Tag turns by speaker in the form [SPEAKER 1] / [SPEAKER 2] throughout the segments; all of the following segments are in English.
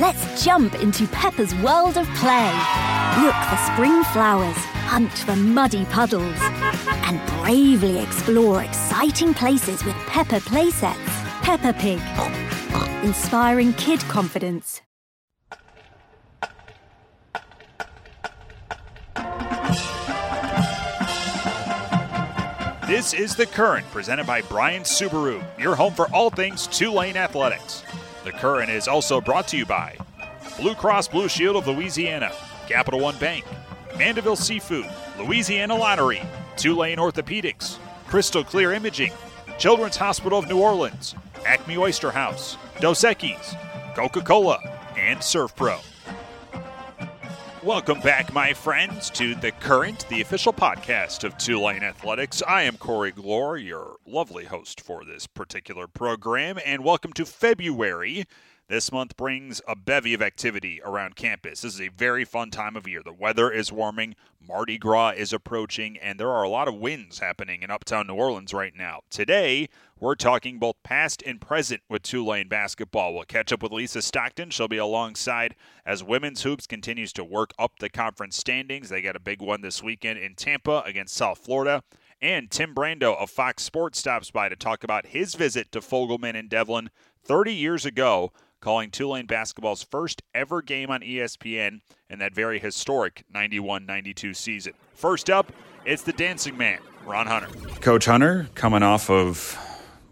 [SPEAKER 1] Let's jump into Peppa's world of play. Look for spring flowers, hunt for muddy puddles, and bravely explore exciting places with Peppa playsets. Peppa Pig, inspiring kid confidence.
[SPEAKER 2] This is The Current, presented by Bryan Subaru, your home for all things Tulane athletics. The Current is also brought to you by Blue Cross Blue Shield of Louisiana, Capital One Bank, Mandeville Seafood, Louisiana Lottery, Tulane Orthopedics, Crystal Clear Imaging, Children's Hospital of New Orleans, Acme Oyster House, Dos Equis, Coca Cola, and Servpro. Welcome back, my friends, to The Current, the official podcast of Tulane Athletics. I am Corey Gloor, your lovely host for this particular program, and welcome to February. This month brings a bevy of activity around campus. This is a very fun time of year. The weather is warming, Mardi Gras is approaching, and there are a lot of wins happening in uptown New Orleans right now. Today, we're talking both past and present with Tulane basketball. We'll catch up with Lisa Stockton. She'll be alongside as women's hoops continues to work up the conference standings. They got a big one this weekend in Tampa against South Florida. And Tim Brando of Fox Sports stops by to talk about his visit to Fogelman and Devlin 30 years ago, calling Tulane basketball's first ever game on ESPN in that very historic 91 92 season. First up, it's the dancing man, Ron Hunter.
[SPEAKER 3] Coach Hunter coming off of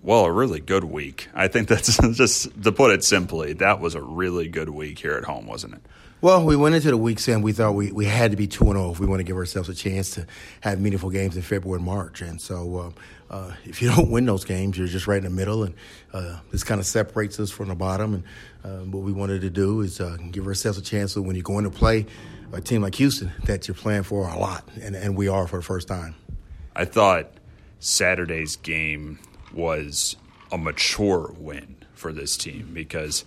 [SPEAKER 3] well, a really good week. I think that's just to put it simply, that was a really good week here at home, wasn't it?
[SPEAKER 4] Well, we went into the week saying we thought we, we had to be 2 0 if we want to give ourselves a chance to have meaningful games in February and March. And so uh, uh, if you don't win those games, you're just right in the middle. And uh, this kind of separates us from the bottom. And uh, what we wanted to do is uh, give ourselves a chance when you're going to play a team like Houston that you're playing for a lot. And, and we are for the first time.
[SPEAKER 3] I thought Saturday's game was a mature win for this team because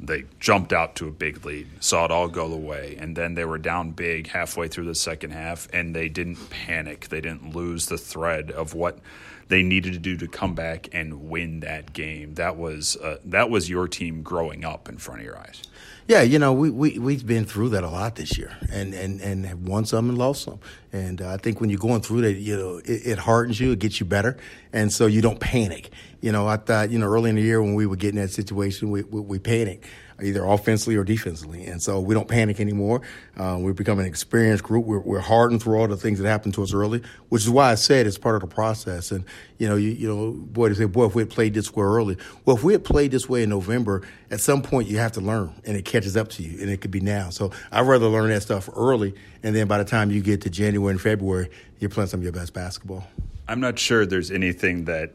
[SPEAKER 3] they jumped out to a big lead, saw it all go the way, and then they were down big halfway through the second half, and they didn't panic. They didn't lose the thread of what they needed to do to come back and win that game. That was uh, that was your team growing up in front of your eyes.
[SPEAKER 4] Yeah, you know, we, we, we've been through that a lot this year and, and, and have won some and lost some. And uh, I think when you're going through that, you know, it, it, hardens you, it gets you better. And so you don't panic. You know, I thought, you know, early in the year when we were getting that situation, we, we, we either offensively or defensively. And so we don't panic anymore. Uh, we're becoming an experienced group. We're, we're, hardened through all the things that happened to us early, which is why I said it's part of the process. And you know, you, you know, boy, to say, boy, if we had played this way early, well, if we had played this way in November, at some point you have to learn, and it catches up to you, and it could be now. So I'd rather learn that stuff early, and then by the time you get to January and February, you're playing some of your best basketball.
[SPEAKER 2] I'm not sure there's anything that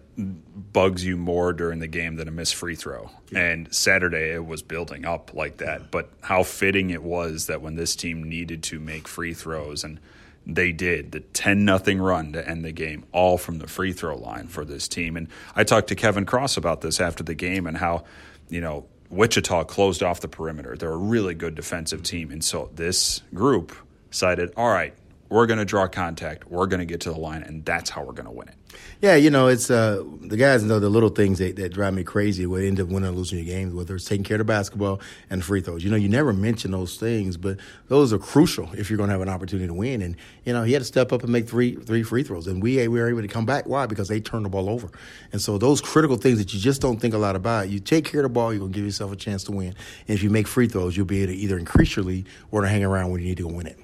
[SPEAKER 2] bugs you more during the game than a missed free throw. Yeah. And Saturday it was building up like that. But how fitting it was that when this team needed to make free throws and they did the 10 nothing run to end the game all from the free throw line for this team and I talked to Kevin Cross about this after the game and how you know Wichita closed off the perimeter. They're a really good defensive team and so this group decided all right we're going to draw contact. We're going to get to the line, and that's how we're going to win it.
[SPEAKER 4] Yeah, you know, it's uh, the guys know the little things that, that drive me crazy. What end up winning or losing your games, whether it's taking care of the basketball and free throws. You know, you never mention those things, but those are crucial if you're going to have an opportunity to win. And you know, he had to step up and make three three free throws, and we, we were able to come back. Why? Because they turned the ball over. And so those critical things that you just don't think a lot about. You take care of the ball, you're going to give yourself a chance to win. And if you make free throws, you'll be able to either increase your lead or to hang around when you need to win it.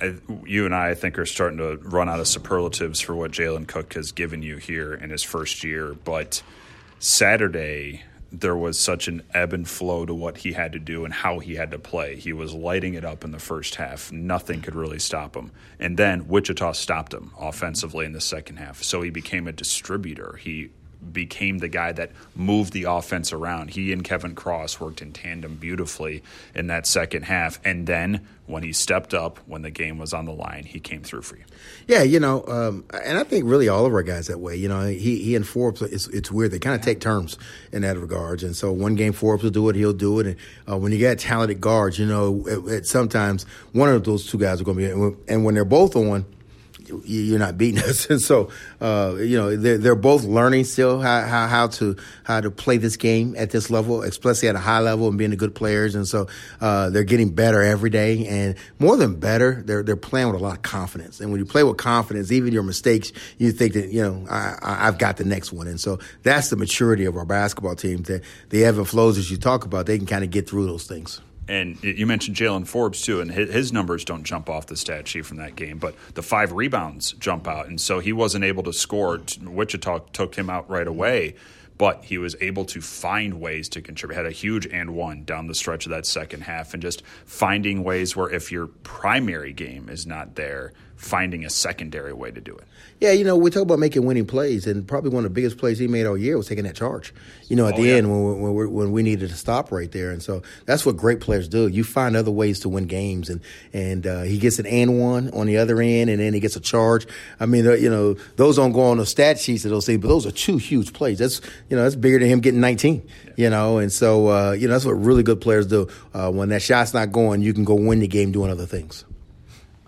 [SPEAKER 2] I, you and I, I think, are starting to run out of superlatives for what Jalen Cook has given you here in his first year. But Saturday, there was such an ebb and flow to what he had to do and how he had to play. He was lighting it up in the first half. Nothing could really stop him. And then Wichita stopped him offensively in the second half. So he became a distributor. He became the guy that moved the offense around. He and Kevin Cross worked in tandem beautifully in that second half. And then when he stepped up, when the game was on the line, he came through for you.
[SPEAKER 4] Yeah, you know, um, and I think really all of our guys that way. You know, he he and Forbes, it's, it's weird. They kind of take turns in that regards. And so one game Forbes will do it, he'll do it. And uh, when you got talented guards, you know, it, it, sometimes one of those two guys are going to be, and when they're both on you're not beating us. And so, uh, you know, they're, they're both learning still how, how, how, to how to play this game at this level, especially at a high level and being the good players. And so, uh, they're getting better every day. And more than better, they're they're playing with a lot of confidence. And when you play with confidence, even your mistakes, you think that you know I, I've got the next one. And so that's the maturity of our basketball team. That the ebb and flows as you talk about, they can kind of get through those things.
[SPEAKER 2] And you mentioned Jaylen Forbes too, and his numbers don't jump off the stat sheet from that game, but the five rebounds jump out, and so he wasn't able to score. Wichita took him out right away, but he was able to find ways to contribute. Had a huge and one down the stretch of that second half, and just finding ways where if your primary game is not there, finding a secondary way to do it.
[SPEAKER 4] Yeah, you know, we talk about making winning plays, and probably one of the biggest plays he made all year was taking that charge. You know, at oh, the yeah. end when we, when, when we needed to stop right there, and so that's what great players do. You find other ways to win games, and and uh, he gets an and one on the other end, and then he gets a charge. I mean, uh, you know, those don't go on the stat sheets of those things, but those are two huge plays. That's you know, that's bigger than him getting 19. Yeah. You know, and so uh, you know that's what really good players do. Uh, when that shot's not going, you can go win the game doing other things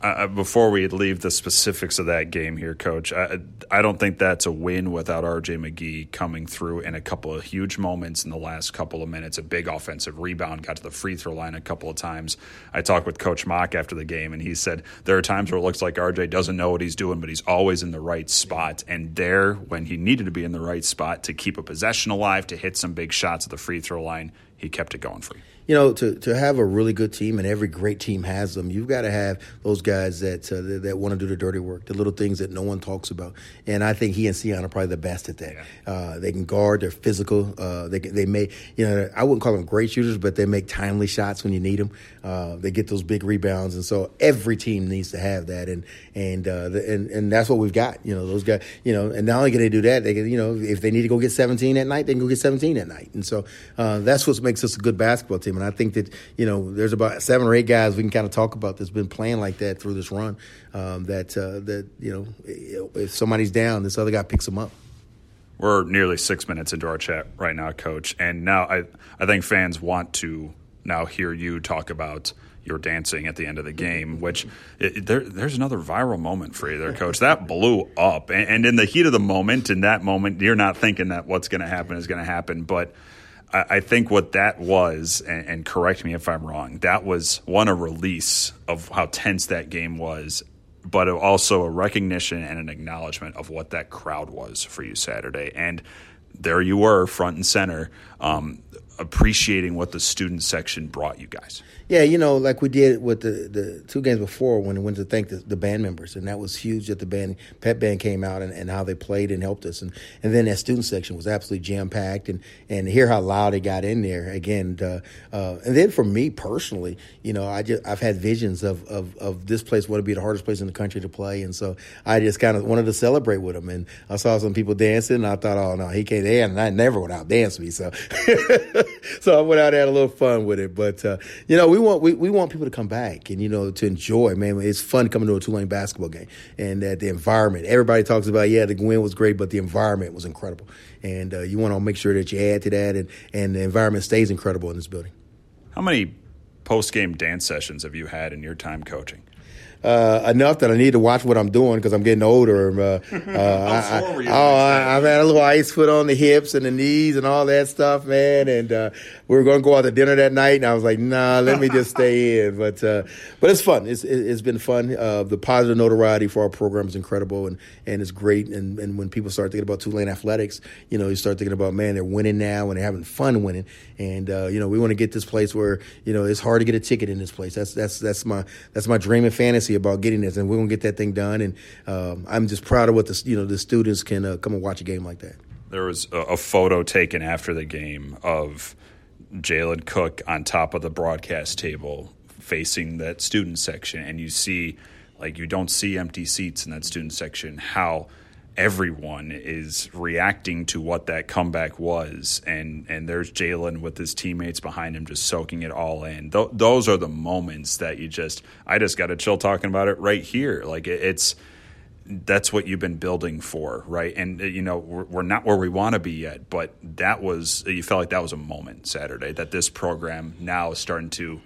[SPEAKER 2] uh, before we leave the specifics of that game here, Coach, I, I don't think that's a win without RJ McGee coming through in a couple of huge moments in the last couple of minutes. A big offensive rebound, got to the free throw line a couple of times. I talked with Coach Mock after the game, and he said there are times where it looks like RJ doesn't know what he's doing, but he's always in the right spot. And there, when he needed to be in the right spot to keep a possession alive, to hit some big shots at the free throw line, he kept it going for you
[SPEAKER 4] you know, to, to have a really good team, and every great team has them, you've got to have those guys that uh, that, that want to do the dirty work, the little things that no one talks about. And I think he and Sion are probably the best at that. Yeah. Uh, they can guard, they're physical. Uh, they they make you know I wouldn't call them great shooters, but they make timely shots when you need them. Uh, they get those big rebounds, and so every team needs to have that. And and uh, the, and and that's what we've got. You know, those guys. You know, and not only can they do that, they can you know if they need to go get 17 at night, they can go get 17 at night. And so uh, that's what makes us a good basketball team. And I think that you know there's about seven or eight guys we can kind of talk about that's been playing like that through this run. Um, that uh, that you know if somebody's down, this other guy picks them up.
[SPEAKER 2] We're nearly six minutes into our chat right now, Coach, and now I I think fans want to now hear you talk about your dancing at the end of the game, which it, there, there's another viral moment for you there, coach. That blew up. And, and, in the heat of the moment, in that moment, you're not thinking that what's going to happen is going to happen. But I think what that was, and, correct me if I'm wrong, that was one a release of how tense that game was, but also a recognition and an acknowledgement of what that crowd was for you Saturday. And there you were, front and center. Um, appreciating what the student section brought you guys.
[SPEAKER 4] Yeah, you know, like we did with the, the two games before when we went to thank the, the band members, and that was huge that the band pep band came out and, and how they played and helped us, and and then that student section was absolutely jam packed, and and hear how loud it got in there again, uh, uh, and then for me personally, you know, I just I've had visions of of, of this place to be the hardest place in the country to play, and so I just kind of wanted to celebrate with them, and I saw some people dancing, and I thought, oh no, he can't dance, and I never went out dance me, so so I went out and had a little fun with it, but uh, you know we want we, we want people to come back and you know to enjoy. Man, it's fun coming to a Tulane basketball game and that the environment. Everybody talks about yeah, the win was great, but the environment was incredible. And uh, you want to make sure that you add to that, and and the environment stays incredible in this building.
[SPEAKER 2] How many post game dance sessions have you had in your time coaching?
[SPEAKER 4] Uh, enough that I need to watch what I'm doing because I'm getting older. Uh, uh, I, I, have had a little ice foot on the hips and the knees and all that stuff, man. And uh, we were going to go out to dinner that night, and I was like, nah, let me just stay in. But uh, but it's fun. It's it's been fun. Uh, the positive notoriety for our program is incredible, and and it's great. And and when people start thinking about Tulane athletics, you know, you start thinking about man, they're winning now and they're having fun winning. And you know, we want to get this place where you know it's hard to get a ticket in this place. That's that's that's my that's my dream and fantasy about getting this, and we're gonna get that thing done. And um, I'm just proud of what the you know the students can uh, come and watch a game like that.
[SPEAKER 2] There was a, a photo taken after the game of Jalen Cook on top of the broadcast table facing that student section, and you see like you don't see empty seats in that student section. How everyone is reacting to what that comeback was, and and there's Jalen with his teammates behind him, just soaking it all in. Th- those are the moments that you just I just got a chill talking about it right here. Like it, it's that's what you've been building for, right? And uh, you know we're, we're not where we want to be yet, but that was you felt like that was a moment Saturday that this program now is starting to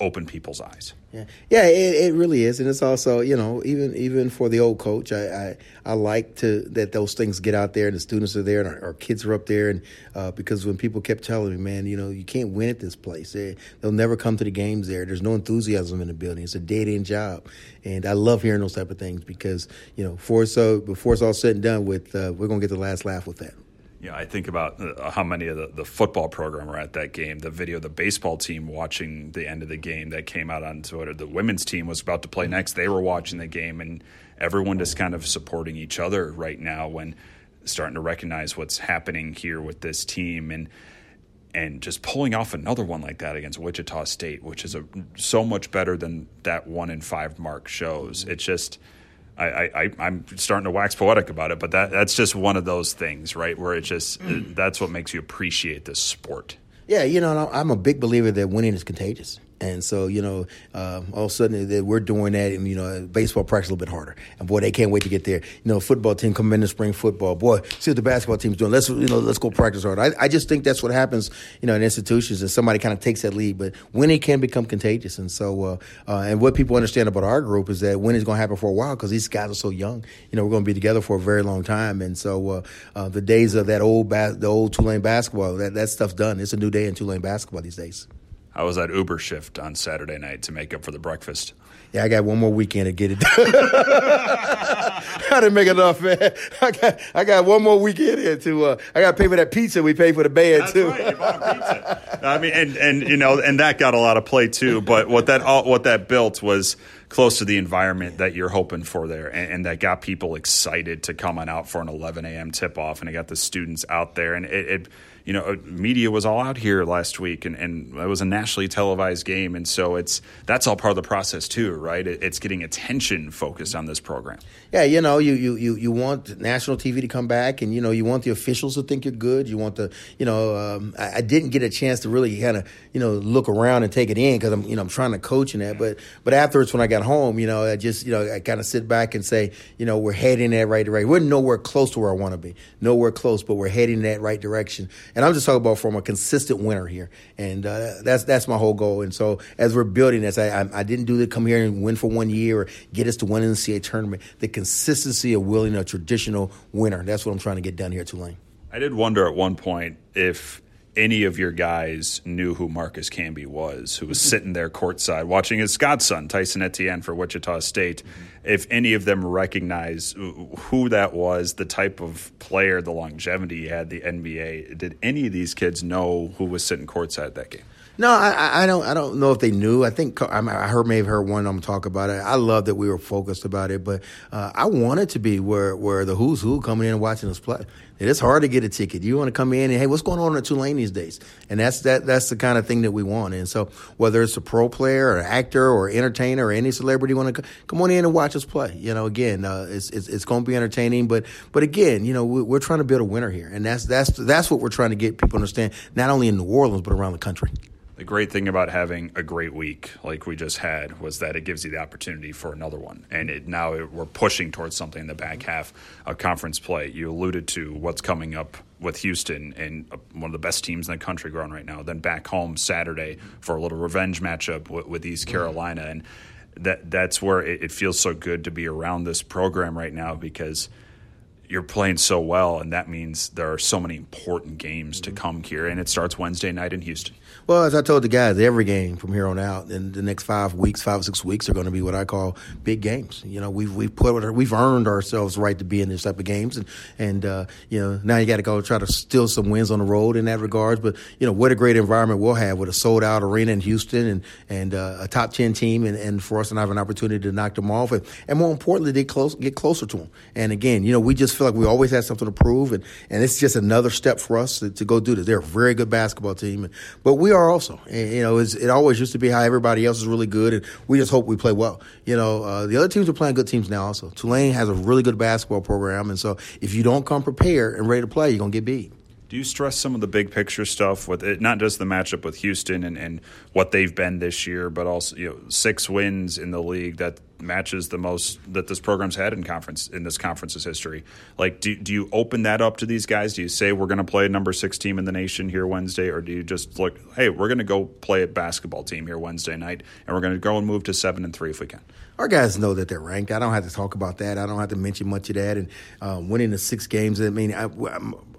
[SPEAKER 2] open people's eyes.
[SPEAKER 4] Yeah, yeah, it, it really is, and it's also you know even even for the old coach, I I, I like to that those things get out there, and the students are there, and our, our kids are up there, and uh, because when people kept telling me, man, you know, you can't win at this place, they, they'll never come to the games there. There's no enthusiasm in the building. It's a dead end job, and I love hearing those type of things because you know, before so before it's all said and done with, uh, we're gonna get the last laugh with that.
[SPEAKER 2] Yeah, I think about uh, how many of the, the football program were at that game. The video, the baseball team watching the end of the game that came out on Twitter. The women's team was about to play next. They were watching the game, and everyone just kind of supporting each other right now when starting to recognize what's happening here with this team and and just pulling off another one like that against Wichita State, which is a, so much better than that one in five mark shows. It's just – I, I, am starting to wax poetic about it, but that that's just one of those things, right? Where it's just uh, mm. that's what makes you appreciate this sport.
[SPEAKER 4] Yeah, you know, I'm a big believer that winning is contagious. And so, you know, uh, all of a sudden we're doing that, and you know, baseball practice a little bit harder. And boy, they can't wait to get there. You know, football team come in the spring football. Boy, see what the basketball team's doing. Let's you know, let's go practice hard. I, I just think that's what happens, you know, in institutions, and somebody kind of takes that lead. But winning can become contagious, and so, uh, uh, and what people understand about our group is that winning is going to happen for a while because these guys are so young. You know, we're going to be together for a very long time, and so uh, uh, the days of that old the old Tulane basketball, that that stuff's done. It's a new day in Tulane basketball these days.
[SPEAKER 2] I was at Uber shift on Saturday night to make up for the breakfast.
[SPEAKER 4] Yeah, I got one more weekend to get it done. I didn't make enough, man. I got I got one more weekend here to. Uh, I got to pay for that pizza we paid for the band
[SPEAKER 2] That's
[SPEAKER 4] too.
[SPEAKER 2] Right, you bought a pizza. I mean, and and you know, and that got a lot of play too. But what that all, what that built was close to the environment that you're hoping for there, and, and, that got people excited to come on out for an 11 a.m. tip off, and it got the students out there, and it, it you know, uh, media was all out here last week, and, and it was a nationally televised game, and so it's that's all part of the process too, right? It, it's getting attention focused on this program.
[SPEAKER 4] Yeah, you know, you, you you you want national TV to come back, and you know, you want the officials to think you're good. You want the, you know, um, I, I, didn't get a chance to really kind of, you know, look around and take it in because I'm, you know, I'm trying to coach in that. But but afterwards, when I got home, you know, I just, you know, I kind of sit back and say, you know, we're heading that right direction. We're nowhere close to where I want to be, nowhere close, but we're heading that right direction. And I'm just talking about from a consistent winner here, and uh, that's that's my whole goal. And so as we're building this, I, I, I didn't do the come here and win for one year or get us to win in the NCAA tournament. The consistency of willing a traditional winner. That's what I'm trying to get done here at Tulane.
[SPEAKER 2] I did wonder at one point if any of your guys knew who Marcus Camby was, who was sitting there courtside watching his godson, Tyson Etienne, for Wichita State, if any of them recognize who that was, the type of player, the longevity he had, the NBA, did any of these kids know who was sitting courtside that game?
[SPEAKER 4] No, I, I don't. I don't know if they knew. I think I, heard may have heard one of them talk about it. I love that we were focused about it, but uh, I wanted to be where where the who's who coming in and watching us play. It's hard to get a ticket. You want to come in and hey, what's going on at Tulane these days? And that's that. That's the kind of thing that we want. And so whether it's a pro player or an actor or entertainer or any celebrity want to come on in and watch us play. You know, again, uh, it's, it's it's going to be entertaining. But but again, you know, we're trying to build a winner here, and that's that's that's what we're trying to get people to understand, not only in New Orleans but around the country.
[SPEAKER 2] The great thing about having a great week like we just had was that it gives you the opportunity for another one. And it, now it, we're pushing towards something in the back mm-hmm. half of conference play. You alluded to what's coming up with Houston and uh, one of the best teams in the country growing right now. Then back home Saturday mm-hmm. for a little revenge matchup with, with East mm-hmm. Carolina. And that that's where it, it feels so good to be around this program right now because – you're playing so well, and that means there are so many important games to come here, and it starts Wednesday night in Houston.
[SPEAKER 4] Well, as I told the guys, every game from here on out, in the next five weeks, five or six weeks, are going to be what I call big games. You know, we've we've put we've earned ourselves right to be in this type of games, and and uh, you know now you got to go try to steal some wins on the road in that regards. But you know what a great environment we'll have with a sold out arena in Houston and and uh, a top ten team, and, and for us to have an opportunity to knock them off, and, and more importantly, get close get closer to them. And again, you know, we just feel like we always have something to prove, and, and it's just another step for us to, to go do this. They're a very good basketball team, but we are also. And, you know, it always used to be how everybody else is really good, and we just hope we play well. You know, uh, the other teams are playing good teams now. Also, Tulane has a really good basketball program, and so if you don't come prepared and ready to play, you're gonna get beat.
[SPEAKER 2] Do you stress some of the big picture stuff with it, not just the matchup with Houston and, and what they've been this year, but also you know six wins in the league that matches the most that this program's had in conference in this conference's history. Like, do do you open that up to these guys? Do you say we're going to play a number six team in the nation here Wednesday, or do you just look, hey, we're going to go play a basketball team here Wednesday night, and we're going to go and move to seven and three if we can?
[SPEAKER 4] Our guys know that they're ranked. I don't have to talk about that. I don't have to mention much of that. And um, winning the six games, I mean, I,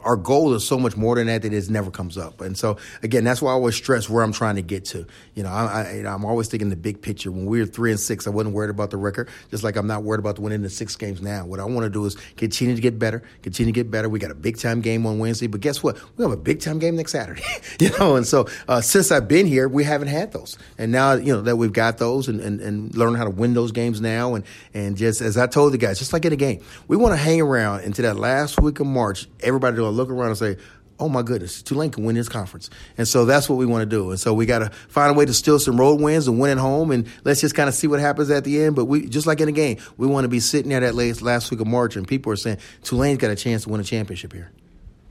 [SPEAKER 4] our goal is so much more than that that it never comes up. And so, again, that's why I always stress where I'm trying to get to. You know, I, am always thinking the big picture. When we were three and six, I wasn't worried about the record, just like I'm not worried about winning the six games now. What I want to do is continue to get better, continue to get better. We got a big time game on Wednesday, but guess what? We have a big time game next Saturday. you know, and so uh, since I've been here, we haven't had those. And now, you know, that we've got those and, and, and learn how to win those games now. And, and just as I told the guys, just like in a game, we want to hang around into that last week of March. Everybody will look around and say, oh my goodness, Tulane can win this conference. And so that's what we want to do. And so we got to find a way to steal some road wins and win at home. And let's just kind of see what happens at the end. But we, just like in a game, we want to be sitting there that last, last week of March and people are saying Tulane's got a chance to win a championship here.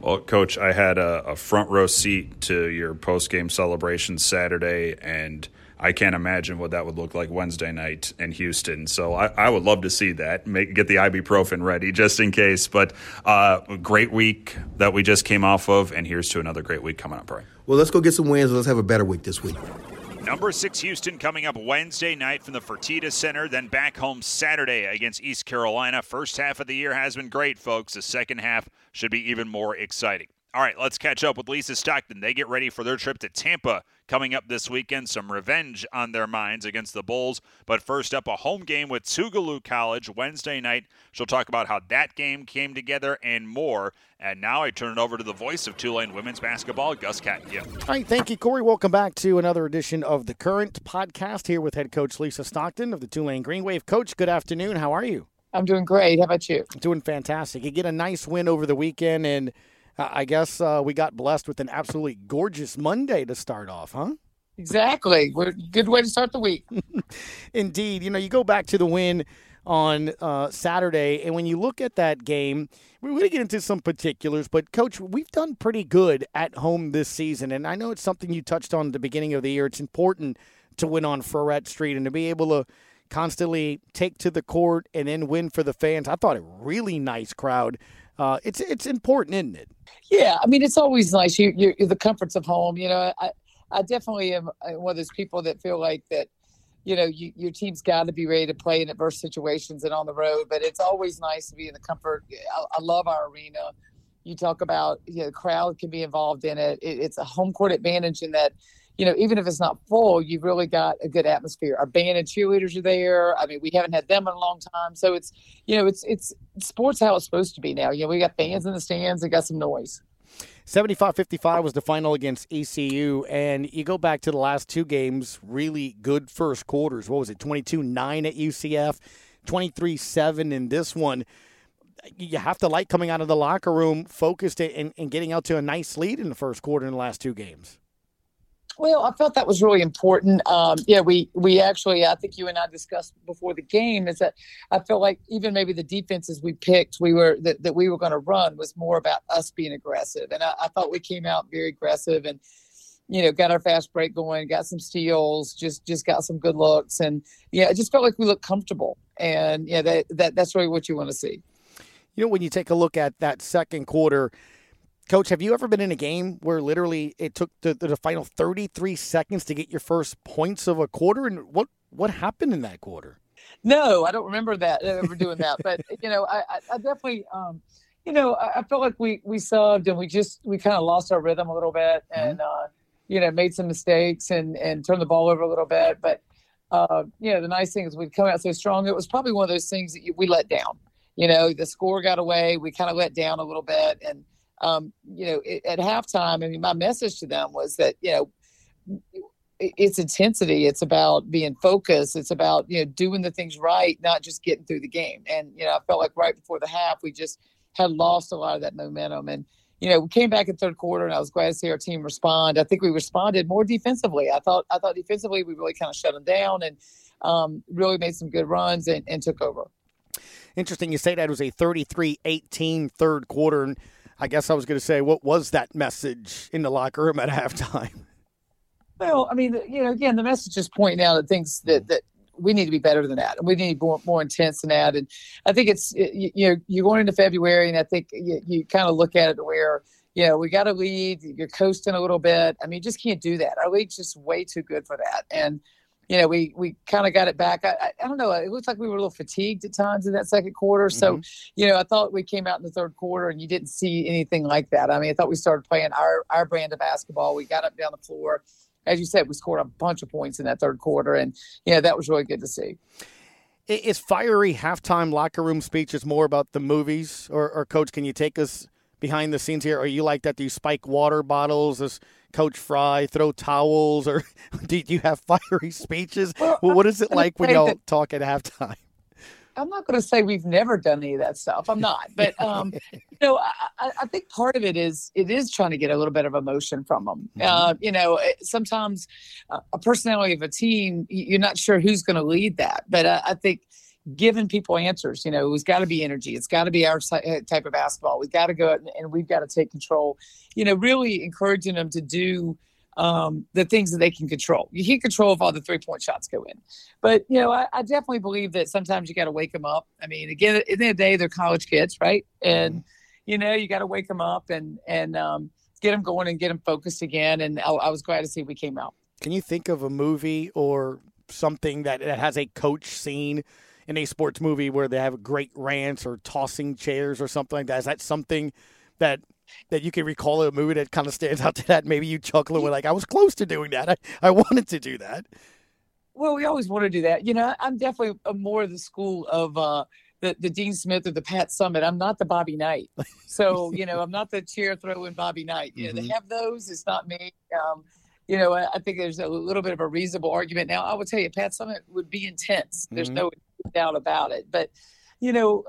[SPEAKER 2] Well, Coach, I had a, a front row seat to your post game celebration Saturday, and I can't imagine what that would look like Wednesday night in Houston. So I, I would love to see that. Make get the ibuprofen ready just in case. But uh, great week that we just came off of, and here's to another great week coming up. Right.
[SPEAKER 4] Well, let's go get some wins. Let's have a better week this week.
[SPEAKER 5] Number six Houston coming up Wednesday night from the Fertitta Center, then back home Saturday against East Carolina. First half of the year has been great, folks. The second half should be even more exciting. All right, let's catch up with Lisa Stockton. They get ready for their trip to Tampa coming up this weekend. Some revenge on their minds against the Bulls. But first up, a home game with Tougaloo College Wednesday night. She'll talk about how that game came together and more. And now I turn it over to the voice of Tulane women's basketball, Gus Kattengell.
[SPEAKER 6] All right, thank you, Corey. Welcome back to another edition of the Current podcast here with head coach Lisa Stockton of the Tulane Green Wave. Coach, good afternoon. How are you?
[SPEAKER 7] I'm doing great. How about you?
[SPEAKER 6] Doing fantastic. You get a nice win over the weekend and – I guess uh, we got blessed with an absolutely gorgeous Monday to start off, huh?
[SPEAKER 7] Exactly. We're good way to start the week.
[SPEAKER 6] Indeed. You know, you go back to the win on uh, Saturday, and when you look at that game, we're going to get into some particulars, but coach, we've done pretty good at home this season, and I know it's something you touched on at the beginning of the year. It's important to win on Freret Street and to be able to constantly take to the court and then win for the fans. I thought a really nice crowd uh, it's it's important, isn't it?
[SPEAKER 7] Yeah, I mean, it's always nice. You, you're, you're the comforts of home. You know, I I definitely am uh, one of those people that feel like that. You know, you, your team's got to be ready to play in adverse situations and on the road, but it's always nice to be in the comfort. I, I love our arena You talk about you know, the crowd can be involved in it. it. It's a home court advantage in that, you know, even if it's not full, you've really got a good atmosphere. Our band and cheerleaders are there. I mean, we haven't had them in a long time, so it's you know, it's it's sports how it's supposed to be now. You know, we got fans in the stands and got some noise.
[SPEAKER 6] 75 55 was the final against ECU. And you go back to the last two games, really good first quarters. What was it, 22 9 at UCF, 23 7 in this one? You have to like coming out of the locker room focused and, and getting out to a nice lead in the first quarter in the last two games.
[SPEAKER 7] Well, I felt that was really important. Um, yeah, we we actually, I think you and I discussed before the game is that I felt like even maybe the defenses we picked, we were that, that we were going to run was more about us being aggressive, and I, I thought we came out very aggressive and you know got our fast break going, got some steals, just just got some good looks, and yeah, it just felt like we looked comfortable, and yeah, that, that that's really what you want to see.
[SPEAKER 6] You know, when you take a look at that second quarter Coach, have you ever been in a game where literally it took the, the final 33 seconds to get your first points of a quarter? And what, what happened in that quarter?
[SPEAKER 7] No, I don't remember that ever doing that. But, you know, I, I definitely, um, you know, I, I felt like we, we subbed and we just, we kind of lost our rhythm a little bit mm-hmm. and, uh, you know, made some mistakes and, and turned the ball over a little bit. But, uh, you know, the nice thing is we'd come out so strong. It was probably one of those things that you, we let down. You know, the score got away. We kind of let down a little bit. And, um, you know, it, at halftime, I mean, my message to them was that, you know, it's intensity. It's about being focused. It's about, you know, doing the things right, not just getting through the game. And, you know, I felt like right before the half, we just had lost a lot of that momentum. And, you know, we came back in third quarter and I was glad to see our team respond. I think we responded more defensively. I thought, I thought defensively, we really kind of shut them down and um, really made some good runs and, and took over.
[SPEAKER 6] Interesting. You say that was a 33 18 third quarter. And I guess I was going to say, what was that message in the locker room at halftime?
[SPEAKER 7] Well, I mean, you know, again, the message is pointing out at things that mm-hmm. that we need to be better than that, and we need more more intense than that. And I think it's you, you know you're going into February, and I think you, you kind of look at it where you know we got to lead. You're coasting a little bit. I mean, you just can't do that. Our league's just way too good for that, and you know, we we kind of got it back. I, I, don't know. It looks like we were a little fatigued at times in that second quarter. So, mm-hmm. you know, I thought we came out in the third quarter and you didn't see anything like that. I mean, I thought we started playing our our brand of basketball. We got up down the floor. As you said, we scored a bunch of points in that third quarter, and you know that was really good to see.
[SPEAKER 6] Is fiery halftime locker room speeches more about the movies, or, or coach? Can you take us behind the scenes here? Are you like that? Do you spike water bottles? Is Coach Fry throw towels, or do you have fiery speeches? Well, what is it like when y'all that, talk at halftime?
[SPEAKER 7] I'm not going to say we've never done any of that stuff. I'm not, but um, you know, I, I, think part of it is it is trying to get a little bit of emotion from them. Mm-hmm. Uh, you know, sometimes uh, a personality of a team, you're not sure who's going to lead that, but I, I think giving people answers. You know, it's got to be energy. It's got to be our uh, type of basketball. We've got to go and, and we've got to take control. You know, really encouraging them to do um, the things that they can control. You can't control if all the three point shots go in, but you know, I, I definitely believe that sometimes you got to wake them up. I mean, again, at the end of the day, they're college kids, right? And mm-hmm. you know, you got to wake them up and and um, get them going and get them focused again. And I, I was glad to see we came out.
[SPEAKER 6] Can you think of a movie or something that, that has a coach scene in a sports movie where they have great rants or tossing chairs or something like that? Is that something that that you can recall a movie that kind of stands out to that? Maybe you chuckle and we're like, I was close to doing that. I, I wanted to do that.
[SPEAKER 7] Well, we always want to do that. You know, I'm definitely more of the school of uh, the, the Dean Smith or the Pat Summitt. I'm not the Bobby Knight. So, you know, I'm not the chair throwing Bobby Knight. You know, mm-hmm. they have those. It's not me. Um, you know, I think there's a little bit of a reasonable argument. Now, I would tell you, Pat Summitt would be intense. There's mm-hmm. no doubt about it. But you know,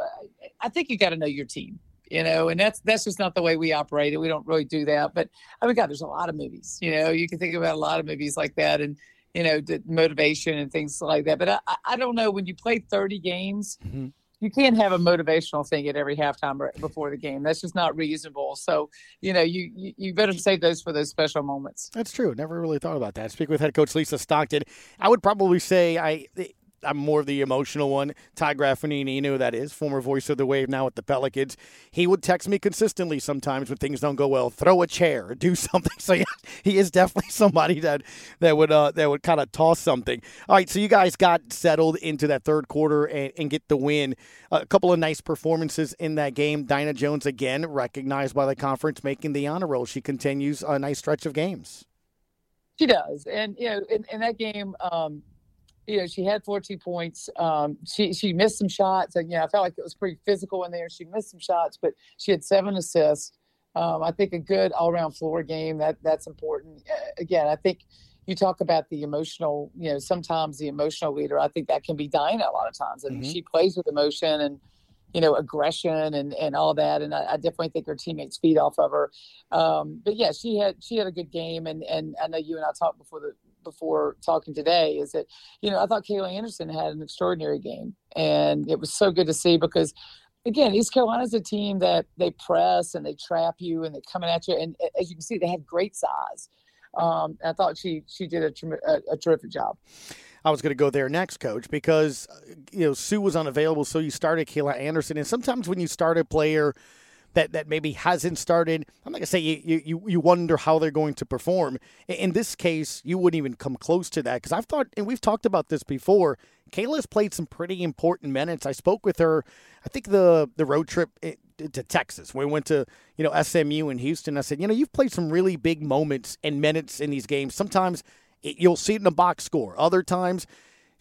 [SPEAKER 7] I think you got to know your team. You know, and that's that's just not the way we operate. We don't really do that. But I mean, God, there's a lot of movies. You know, you can think about a lot of movies like that, and you know, the motivation and things like that. But I, I don't know when you play 30 games. Mm-hmm you can't have a motivational thing at every halftime before the game. That's just not reasonable. So, you know, you, you, you better save those for those special moments.
[SPEAKER 6] That's true. Never really thought about that. Speak with head coach Lisa Stockton. I would probably say I I'm more of the emotional one. Ty Graffagnini, you know who that is, former voice of the Wave, now at the Pelicans. He would text me consistently sometimes when things don't go well. Throw a chair, do something. So yeah, he is definitely somebody that that would uh, that would kind of toss something. All right, so you guys got settled into that third quarter and, and get the win. A couple of nice performances in that game. Dynah Jones again recognized by the conference, making the honor roll. She continues a nice stretch of games.
[SPEAKER 7] She does, and you know, in, in that game, um, you know, she had 14 points. Um, she she missed some shots, and yeah, I felt like it was pretty physical in there. She missed some shots, but she had seven assists. Um, I think a good all around floor game that that's important. Again, I think you talk about the emotional. You know, sometimes the emotional leader. I think that can be Dynah a lot of times. I mean, mm-hmm. she plays with emotion and you know, aggression and, and all that. And I, I, definitely think her teammates feed off of her. Um, but yeah, she had she had a good game, and and I know you and I talked before the before talking today is that you know I thought Kayla Anderson had an extraordinary game, and it was so good to see because. Again, East Carolina's a team that they press and they trap you and they're coming at you. And as you can see, they had great size. Um, I thought she she did a, a, a terrific job.
[SPEAKER 6] I was going to go there next, coach, because uh, you know Sue was unavailable, so you started Kayla Anderson, and sometimes when you start a player that that maybe hasn't started, I'm not to say you, you you wonder how they're going to perform. In this case, you wouldn't even come close to that because I've thought, and we've talked about this before. Kayla's played some pretty important minutes. I spoke with her. I think the the road trip. Eh, to Texas. We went to, you know, SMU and Houston. I said, you know, you've played some really big moments and minutes in these games. Sometimes you'll see it in the box score. Other times,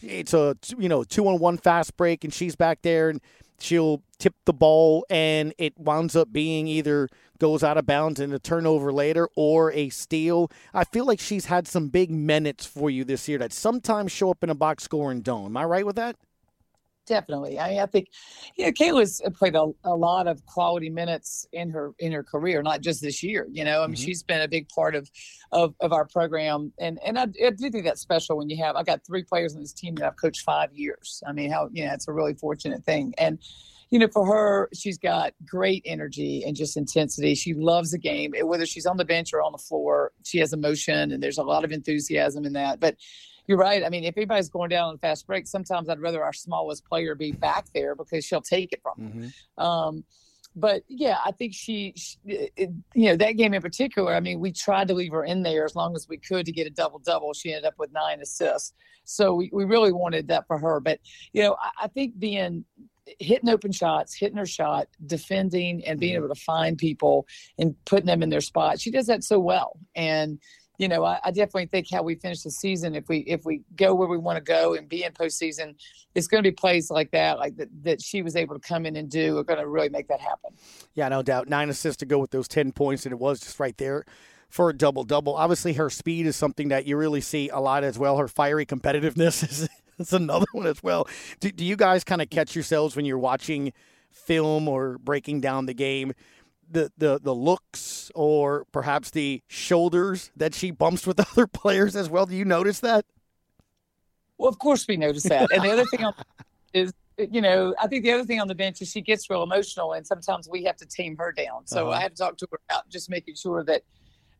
[SPEAKER 6] it's a you know two on one fast break, and she's back there, and she'll tip the ball, and it winds up being either goes out of bounds and a turnover later, or a steal. I feel like she's had some big minutes for you this year that sometimes show up in a box score and don't. Am I right with that?
[SPEAKER 7] definitely. I, mean, I think, you know, Kayla's played a, a lot of quality minutes in her in her career, not just this year. You know, I mean, mm-hmm. she's been a big part of of, of our program, and and I, I, do think that's special when you have. I got three players on this team that I've coached five years. I mean, how you know, it's a really fortunate thing, and. You know, for her, she's got great energy and just intensity. She loves the game. Whether she's on the bench or on the floor, she has emotion and there's a lot of enthusiasm in that. But you're right. I mean, if anybody's going down on a fast break, sometimes I'd rather our smallest player be back there because she'll take it from mm-hmm. them. Um, but yeah, I think she, she it, you know, that game in particular. I mean, we tried to leave her in there as long as we could to get a double double. She ended up with nine assists, so we, we really wanted that for her. But you know, I, I think being hitting open shots, hitting her shot, defending, and being mm-hmm. able to find people and putting them in their spot. She does that so well, and you know, I, I, definitely think how we finish the season, if we if we go where we want to go and be in postseason, it's going to be plays like that, like that, that she was able to come in and do, are going to really make that happen.
[SPEAKER 6] Yeah, no doubt. Nine assists to go with those ten points, and it was just right there for a double double. Obviously, her speed is something that you really see a lot as well. Her fiery competitiveness is, is another one as well. Do, do you guys kind of catch yourselves when you're watching film or breaking down the game? the, the the looks or perhaps the shoulders that she bumps with other players as well. Do you notice that?
[SPEAKER 7] Well, of course we notice that. And the other thing is, you know, I think the other thing on the bench is she gets real emotional, and sometimes we have to tame her down. So uh-huh. I have to talk to her about just making sure that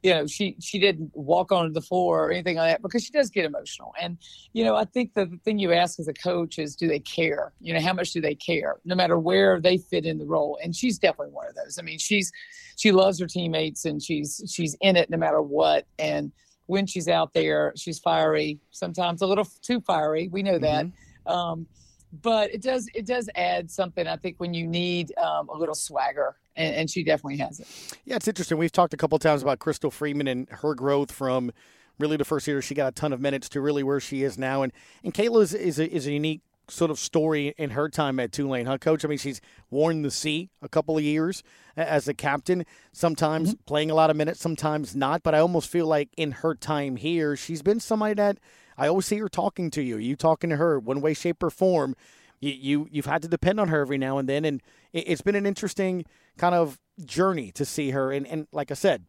[SPEAKER 7] you know she she didn't walk onto the floor or anything like that because she does get emotional. And you know i think the, the thing you ask as a coach is do they care? You know how much do they care? No matter where they fit in the role. And she's definitely one of those. I mean she's she loves her teammates and she's she's in it no matter what. And when she's out there she's fiery sometimes a little too fiery. We know that. Mm-hmm. um, but it does it does add something i think when you need um, a little swagger and, and, she definitely has it
[SPEAKER 6] yeah it's interesting we've talked a couple times about krystal freeman and her growth from really the first year she got a ton of minutes to really where she is now and and kayla is, is, a, is a unique sort of story in her time at Tulane, huh, Coach? I mean, she's worn the C a couple of years as a captain, sometimes mm-hmm. playing a lot of minutes, sometimes not. But I almost feel like in her time here, she's been somebody that I always see her talking to you. You talking to her one way, shape, or form. You, you you've had to depend on her every now and then, and it, has been an interesting kind of journey to see her. And, and like I said,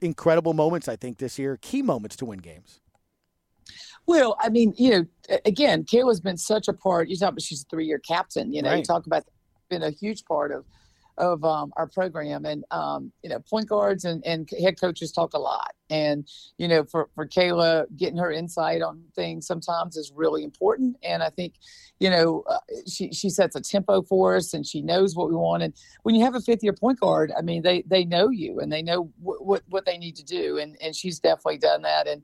[SPEAKER 6] incredible moments I think this year, key moments to win games.
[SPEAKER 7] Well, I mean, you know, again, Kayla's been such a part. You talk about she's a three-year captain. You know, right. you talk about been a huge part of of um, our program. And um, you know, point guards and, and head coaches talk a lot. And you know, for for Kayla, getting her insight on things sometimes is really important. And I think, you know, uh, she she sets a tempo for us, and she knows what we want. And when you have a fifth year point guard, I mean, they they know you and they know what what, what they need to do. And and she's definitely done that. And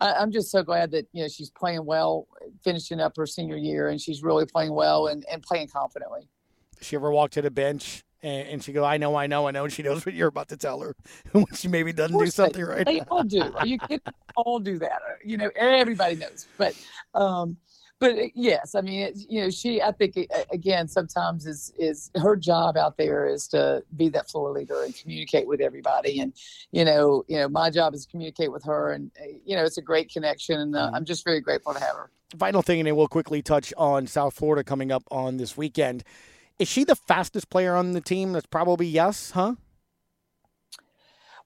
[SPEAKER 7] I, am just so glad that you know she's playing well, finishing up her senior year, and she's really playing well and, and playing confidently.
[SPEAKER 6] She ever walk to the bench and, and she go, I know, I know, I know, and she knows what you're about to tell her when she maybe doesn't do something
[SPEAKER 7] they,
[SPEAKER 6] right.
[SPEAKER 7] They all do. Are you kidding? all do that. You know, everybody knows. But, um, but uh, yes, I mean, it, you know, she. I think again, sometimes is is her job out there is to be that floor leader and communicate with everybody. And you know, you know, my job is to communicate with her, and uh, you know, it's a great connection, and uh, mm-hmm. I'm just very grateful to have her.
[SPEAKER 6] Final thing, and then we'll quickly touch on South Florida coming up on this weekend. Is she the fastest player on the team? That's probably yes, huh?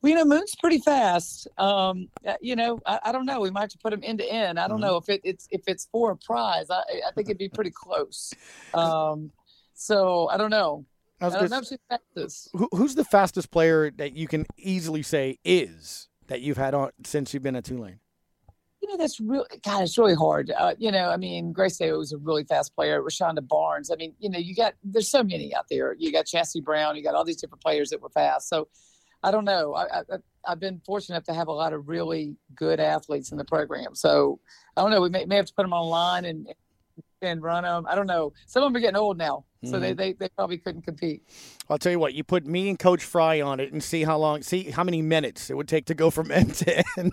[SPEAKER 7] Well, you know, Moon's pretty fast. Um, uh, you know, I, I, don't know. We might have to put him end to end. I don't mm-hmm. know if it, it's if it's for a prize. I, I think it'd be pretty close. Um, so I don't know. I, I don't know if she's fastest.
[SPEAKER 6] Who, who's the fastest player that you can easily say is that you've had on since you've been at Tulane?
[SPEAKER 7] You know, that's really, God, it's really hard. Uh, you know, I mean, Grace Day was a really fast player. Rashonda Barnes. I mean, you know, you got, there's so many out there. You got Chastity Brown, you got all these different players that were fast. So I don't know. I, I, I've been fortunate enough to have a lot of really good athletes in the program. So I don't know. We may, may have to put them online and, and run them. I don't know. Some of them are getting old now, so mm-hmm. they, they they probably couldn't compete.
[SPEAKER 6] I'll tell you what. You put me and Coach Fry on it and see how long, see how many minutes it would take to go from end to end.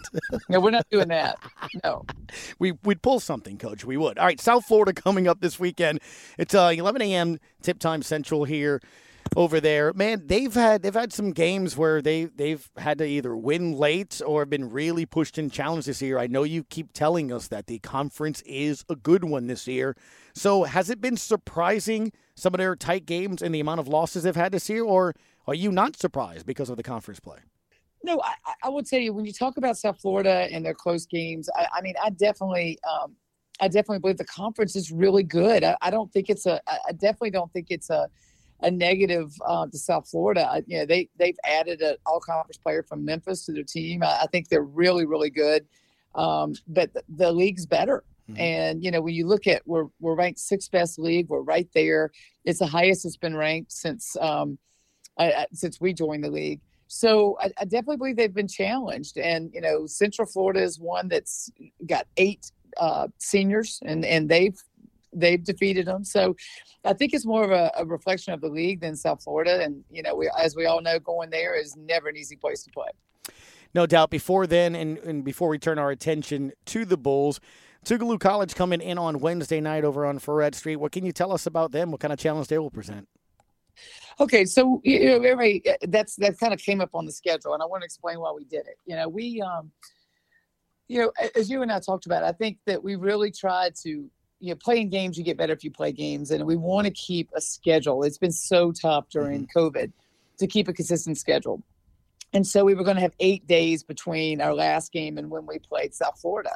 [SPEAKER 7] no, we're not doing that. No,
[SPEAKER 6] we we'd pull something, Coach. We would. All right, South Florida coming up this weekend. It's uh, 11 a.m. tip time Central here over there. Man, they've had they've had some games where they they've had to either win late or have been really pushed and challenged this year. I know you keep telling us that the conference is a good one this year. So has it been surprising some of their tight games and the amount of losses they've had this year, or are you not surprised because of the conference play?
[SPEAKER 7] No, I, I will tell you when you talk about South Florida and their close games. I, I mean, I definitely. Um, I definitely believe the conference is really good. I, I don't think it's a. I definitely don't think it's a a negative uh, to South Florida. You know, they they've added an all conference player from Memphis to their team. I, I think they're really really good, um, but the, the, league's better. Mm-hmm. And you know, when you look at we're we're ranked sixth best league. We're right there. It's the highest it's been ranked since um, I, since we joined the league. So I, I, definitely believe they've been challenged. And you know, Central Florida is one that's got eight uh, seniors, and and they've they've defeated them. So I think it's more of a, a, reflection of the league than South Florida. And, you know, we, as we all know, going there is never an easy place to play.
[SPEAKER 6] No doubt. Before then, and, and before we turn our attention to the Bulls, Tougaloo College coming in on Wednesday night over on Freret Street. What can you tell us about them? What kind of challenge they will present?
[SPEAKER 7] Okay, so you know, everybody, that's that kind of came up on the schedule, and I want to explain why we did it. You know, we, um, you know, as you and I talked about, I think that we really tried to you know, playing games, you get better if you play games. And we want to keep a schedule. It's been so tough during mm-hmm. COVID to keep a consistent schedule. And so we were going to have eight days between our last game and when we played South Florida.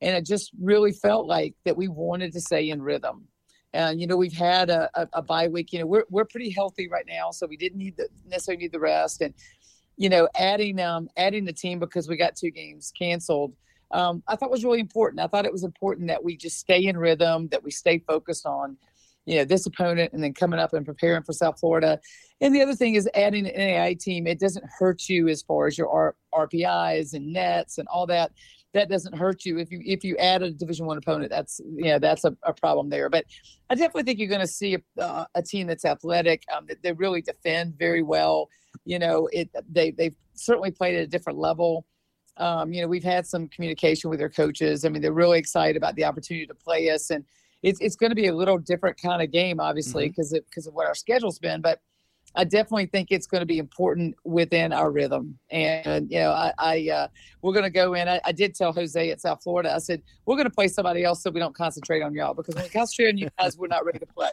[SPEAKER 7] And it just really felt like that we wanted to stay in rhythm. And, you know, we've had a, a, a bye week. You know, we're, we're pretty healthy right now. So we didn't need the, necessarily need the rest. And, you know, adding um, adding the team because we got two games canceled – um, I thought was really important. I thought it was important that we just stay in rhythm, that we stay focused on, you know, this opponent and then coming up and preparing for South Florida. And the other thing is adding an NAIA team. It doesn't hurt you as far as your R- RPIs and nets and all that. That doesn't hurt you if you if you add a Division One opponent. That's you know that's a, a, problem there. But I definitely think you're going to see a, uh, a, team that's athletic. Um, that they really defend very well. You know, it they they've certainly played at a different level. Um, you know, we've had some communication with their coaches. I mean, they're really excited about the opportunity to play us, and it's it's going to be a little different kind of game, obviously, because mm-hmm. because of, of what our schedule's been. But I definitely think it's going to be important within our rhythm. And you know, I, I uh, we're going to go in. I, I, did tell Jose at South Florida. I said we're going to play somebody else so we don't concentrate on y'all because when we concentrate on you guys, we're not ready to play.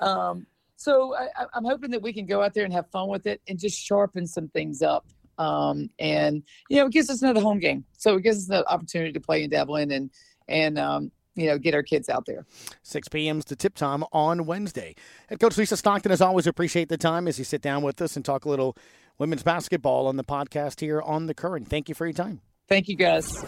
[SPEAKER 7] Um, so I, I'm hoping that we can go out there and have fun with it and just sharpen some things up. Um, and you know, it gives us another home game. So it gives us the opportunity to play in Devlin and and um, you know, get our kids out there.
[SPEAKER 6] 6 p.m. is the tip time on Wednesday. And Coach Lisa Stockton, as always, appreciate the time as you sit down with us and talk a little women's basketball on the podcast here on The Current. Thank you for your time.
[SPEAKER 7] Thank you, guys.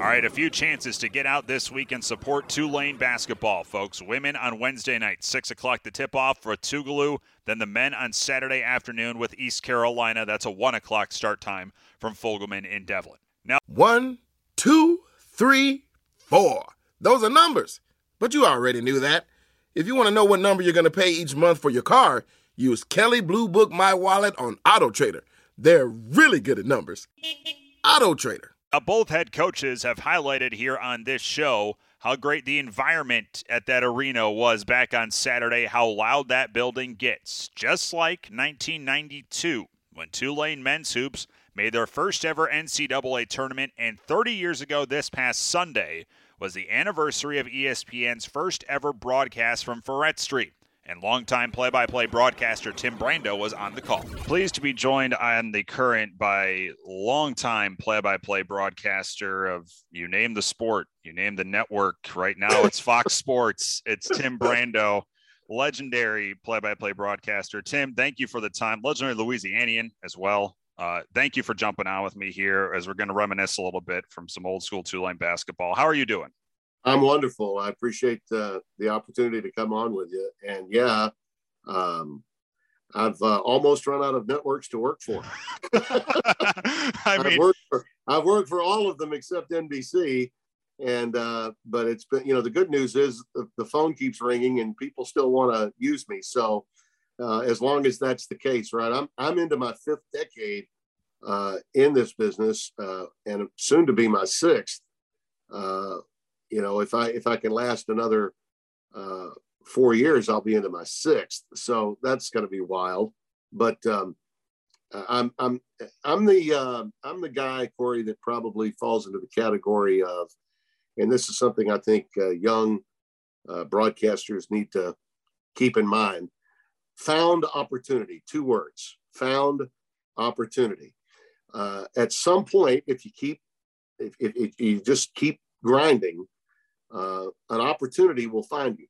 [SPEAKER 2] All right, a few chances to get out this week and support Tulane basketball, folks. Women on Wednesday night, 6 o'clock, the tip off for Tougaloo. Then the men on Saturday afternoon with East Carolina. That's a 1 o'clock start time from Fogelman in Devlin. Now,
[SPEAKER 8] one, two, three, four. Those are numbers, but you already knew that. If you want to know what number you're going to pay each month for your car, use Kelley Blue Book My Wallet on Auto Trader. They're really good at numbers. Auto Trader.
[SPEAKER 2] Uh, both head coaches have highlighted here on this show how great the environment at that arena was back on Saturday, how loud that building gets. Just like 1992, when Tulane men's hoops made their first ever NCAA tournament, and 30 years ago this past Sunday was the anniversary of ESPN's first ever broadcast from Freret Street and longtime play by play broadcaster Tim Brando was on the call. Pleased to be joined on the current by longtime play by play broadcaster of you name the sport, you name the network. Right now it's Fox Sports, it's Tim Brando. Legendary play-by-play broadcaster Tim. Thank you for the time. Legendary Louisianian as well. Uh, thank you for jumping on with me here as we're going to reminisce a little bit from some old school Tulane basketball. How are you doing?
[SPEAKER 9] I'm wonderful. I appreciate uh, the opportunity to come on with you. And yeah, um, I've uh, almost run out of networks to work for.
[SPEAKER 2] I mean,
[SPEAKER 9] I've worked for I've worked for all of them except NBC. And uh, but it's been you know the good news is the, the phone keeps ringing and people still want to use me. So uh, as long as that's the case, right? I'm I'm into my fifth decade uh, in this business uh, and soon to be my sixth. You know, if I if I can last another uh, four years, I'll be into my sixth. So that's going to be wild. But um, I'm I'm I'm the uh, I'm the guy, Corey, that probably falls into the category of, and this is something I think uh, young uh, broadcasters need to keep in mind. Found opportunity, two words. Found opportunity. Uh, at some point, if you keep, if, if, if you just keep grinding, uh, an opportunity will find you.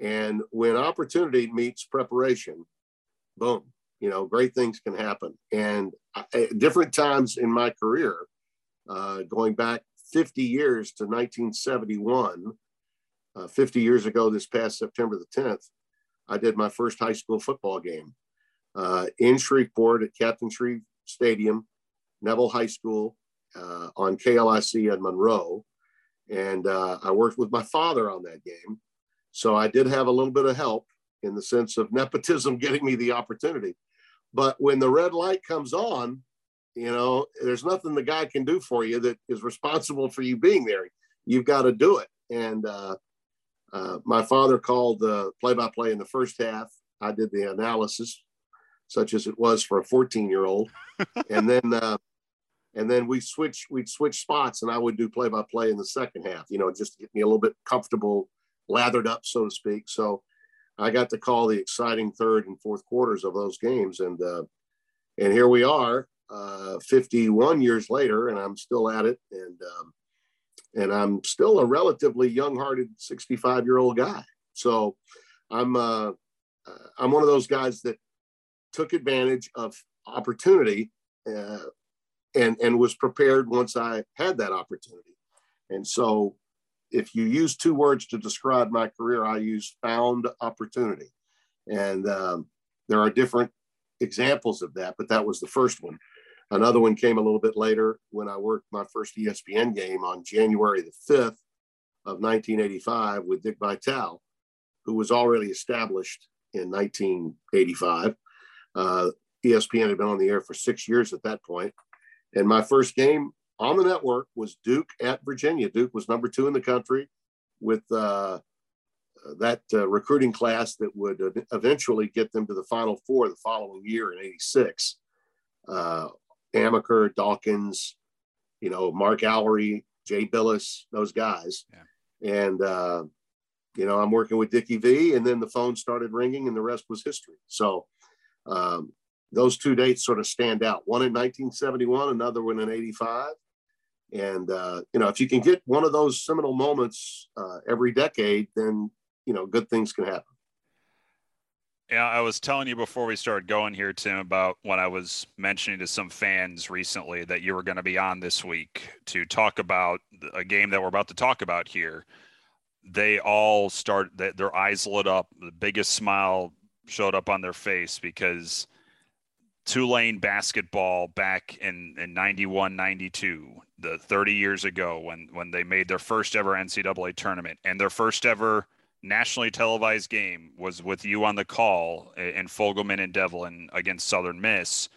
[SPEAKER 9] And when opportunity meets preparation, boom, you know, great things can happen. And at different times in my career, uh, going back 50 years to 1971, uh, 50 years ago, this past September the 10th, I did my first high school football game uh, in Shreveport at Captain Shreve Stadium, Neville High School uh, on KLIC in Monroe. And uh, I worked with my father on that game. So I did have a little bit of help in the sense of nepotism getting me the opportunity. But when the red light comes on, you know, there's nothing the guy can do for you that is responsible for you being there. You've got to do it. And uh, uh, my father called the play-by-play in the first half. I did the analysis, such as it was for a 14-year-old, and then uh, and then we switch we'd switch spots, and I would do play-by-play in the second half. You know, just to get me a little bit comfortable, lathered up, so to speak. So I got to call the exciting third and fourth quarters of those games, and uh, and here we are, uh, 51 years later, and I'm still at it, and um, and I'm still a relatively young-hearted 65-year-old guy. So I'm uh, I'm one of those guys that took advantage of opportunity uh, and and was prepared once I had that opportunity. And so if you use two words to describe my career, I use found opportunity. And um, there are different examples of that, but that was the first one. Another one came a little bit later when I worked my first ESPN game on January the 5th of 1985 with Dick Vitale, who was already established in 1985. Uh, ESPN had been on the air for six years at that point. And my first game on the network was Duke at Virginia. Duke was number two in the country with uh, that uh, recruiting class that would eventually get them to the Final Four the following year in '86. Uh, Amaker, Dawkins, you know, Mark Alarie, Jay Bilas, those guys. Yeah. And, uh, you know, I'm working with Dickie V, and then the phone started ringing, and the rest was history. So, um, those two dates sort of stand out one in 1971, another one in 85. And uh, you know, if you can get one of those seminal moments uh, every decade, then you know, good things can happen.
[SPEAKER 2] Yeah, I was telling you before we started going here, Tim, about when I was mentioning to some fans recently that you were going to be on this week to talk about a game that we're about to talk about here. They all start, their eyes lit up. The biggest smile showed up on their face because Tulane basketball back in, in 91, 92, the 30 years ago when, when they made their first ever NCAA tournament and their first ever nationally televised game was with you on the call in Fogelman and Devlin against Southern Miss.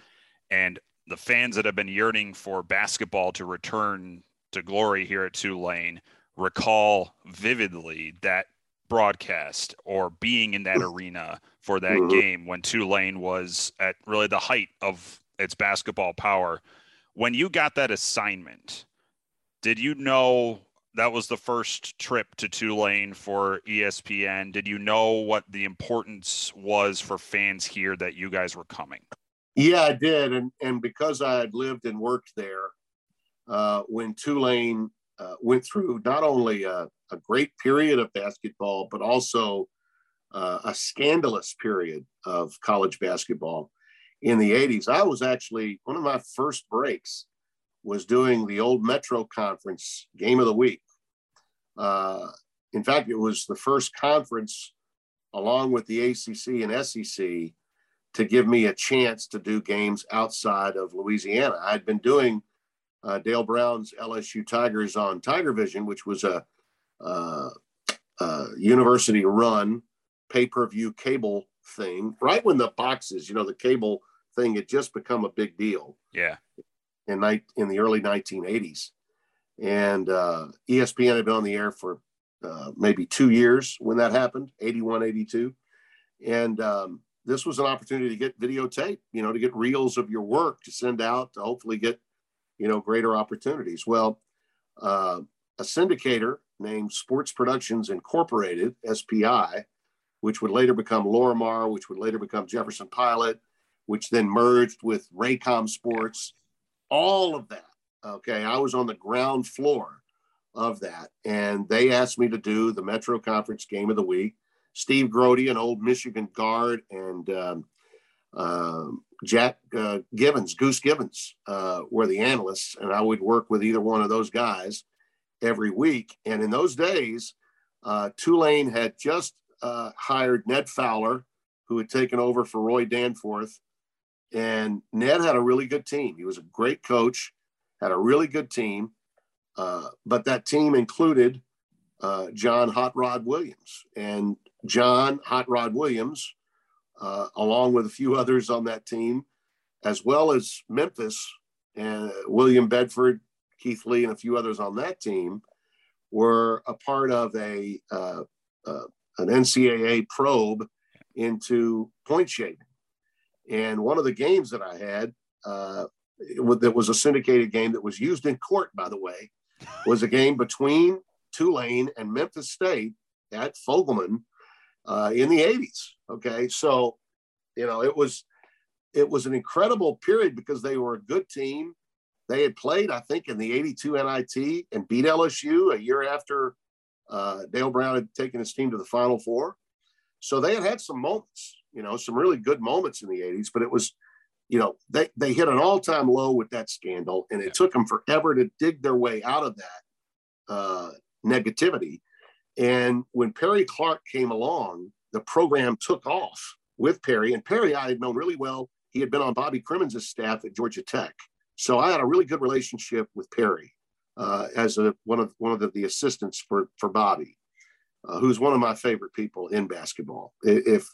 [SPEAKER 2] And the fans that have been yearning for basketball to return to glory here at Tulane recall vividly that broadcast or being in that arena for that mm-hmm. game when Tulane was at really the height of its basketball power. When you got that assignment, did you know that was the first trip to Tulane for ESPN. Did you know what the importance was for fans here that you guys were coming?
[SPEAKER 9] Yeah, I did, and and because I had lived and worked there, uh, when Tulane uh, went through not only a, a, great period of basketball, but also uh, a scandalous period of college basketball in the 80s. I was actually one of my first breaks was doing the old Metro Conference game of the week. Uh, in fact, it was the first conference, along with the ACC and SEC, to give me a chance to do games outside of Louisiana. I'd been doing uh, Dale Brown's LSU Tigers on Tiger Vision, which was a, uh, university run pay per view cable thing, right when the boxes, you know, the cable thing had just become a big deal.
[SPEAKER 2] Yeah.
[SPEAKER 9] In, night, in the early 1980s and uh, ESPN had been on the air for uh, maybe two years when that happened, 81, 82. And um, this was an opportunity to get videotape, you know, to get reels of your work to send out to hopefully get, you know, greater opportunities. Well, uh, a syndicator named Sports Productions Incorporated, SPI, which would later become Lorimar, which would later become Jefferson Pilot, which then merged with Raycom Sports, all of that Okay, I was on the ground floor of that, and they asked me to do the Metro Conference Game of the Week. Steve Grote, an old Michigan guard, and um, uh, Jack uh, Givens, Goose Givens, uh, were the analysts, and I would work with either one of those guys every week. And in those days, uh, Tulane had just uh, hired Ned Fowler, who had taken over for Roy Danforth, and Ned had a really good team. He was a great coach had a really good team, uh, but that team included uh, John Hot Rod Williams. And John Hot Rod Williams, uh, along with a few others on that team, as well as Memphis and William Bedford, Keith Lee, and a few others on that team, were a part of a uh, uh, an NCAA probe into point shaving. And one of the games that I had, uh, that was a syndicated game that was used in court, by the way, was a game between Tulane and Memphis State at Fogelman uh, in the 80s. Okay, so you know it was it was an incredible period because they were a good team. They had played, I think, in the 82 NIT and beat LSU a year after uh, Dale Brown had taken his team to the Final Four. So they had had some moments, you know, some really good moments in the 80s, but it was you know, they, they hit an all time low with that scandal, and it yeah. took them forever to dig their way out of that uh, negativity. And when Perry Clark came along, the program took off with Perry. And Perry, I had known really well. He had been on Bobby Cremins' staff at Georgia Tech. So I had a really good relationship with Perry uh, as a, one of one of the, the assistants for, for Bobby, uh, who's one of my favorite people in basketball. If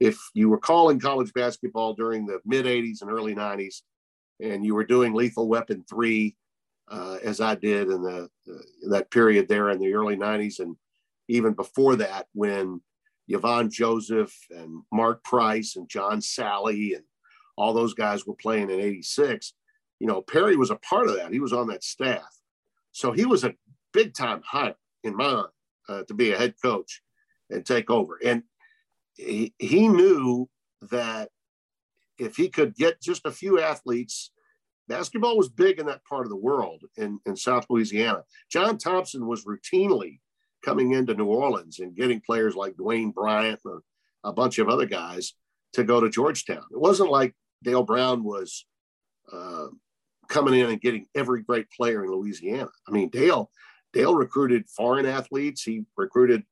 [SPEAKER 9] if you were calling college basketball during the mid 80s and early 90s, and you were doing Lethal Weapon 3, uh, as I did in the uh, that period there in the early 90s, and even before that, when Yvon Joseph and Mark Price and John Salley and all those guys were playing in 86, you know, Perry was a part of that. He was on that staff. So he was a big time hire in my mind uh, to be a head coach and take over. And he, he knew that if he could get just a few athletes basketball was big in that part of the world in, in South Louisiana. John Thompson was routinely coming into New Orleans and getting players like Dwayne Bryant and a, bunch of other guys to go to Georgetown. It wasn't like Dale Brown was uh, coming in and getting every great player in Louisiana. I mean, Dale Dale recruited foreign athletes. He recruited,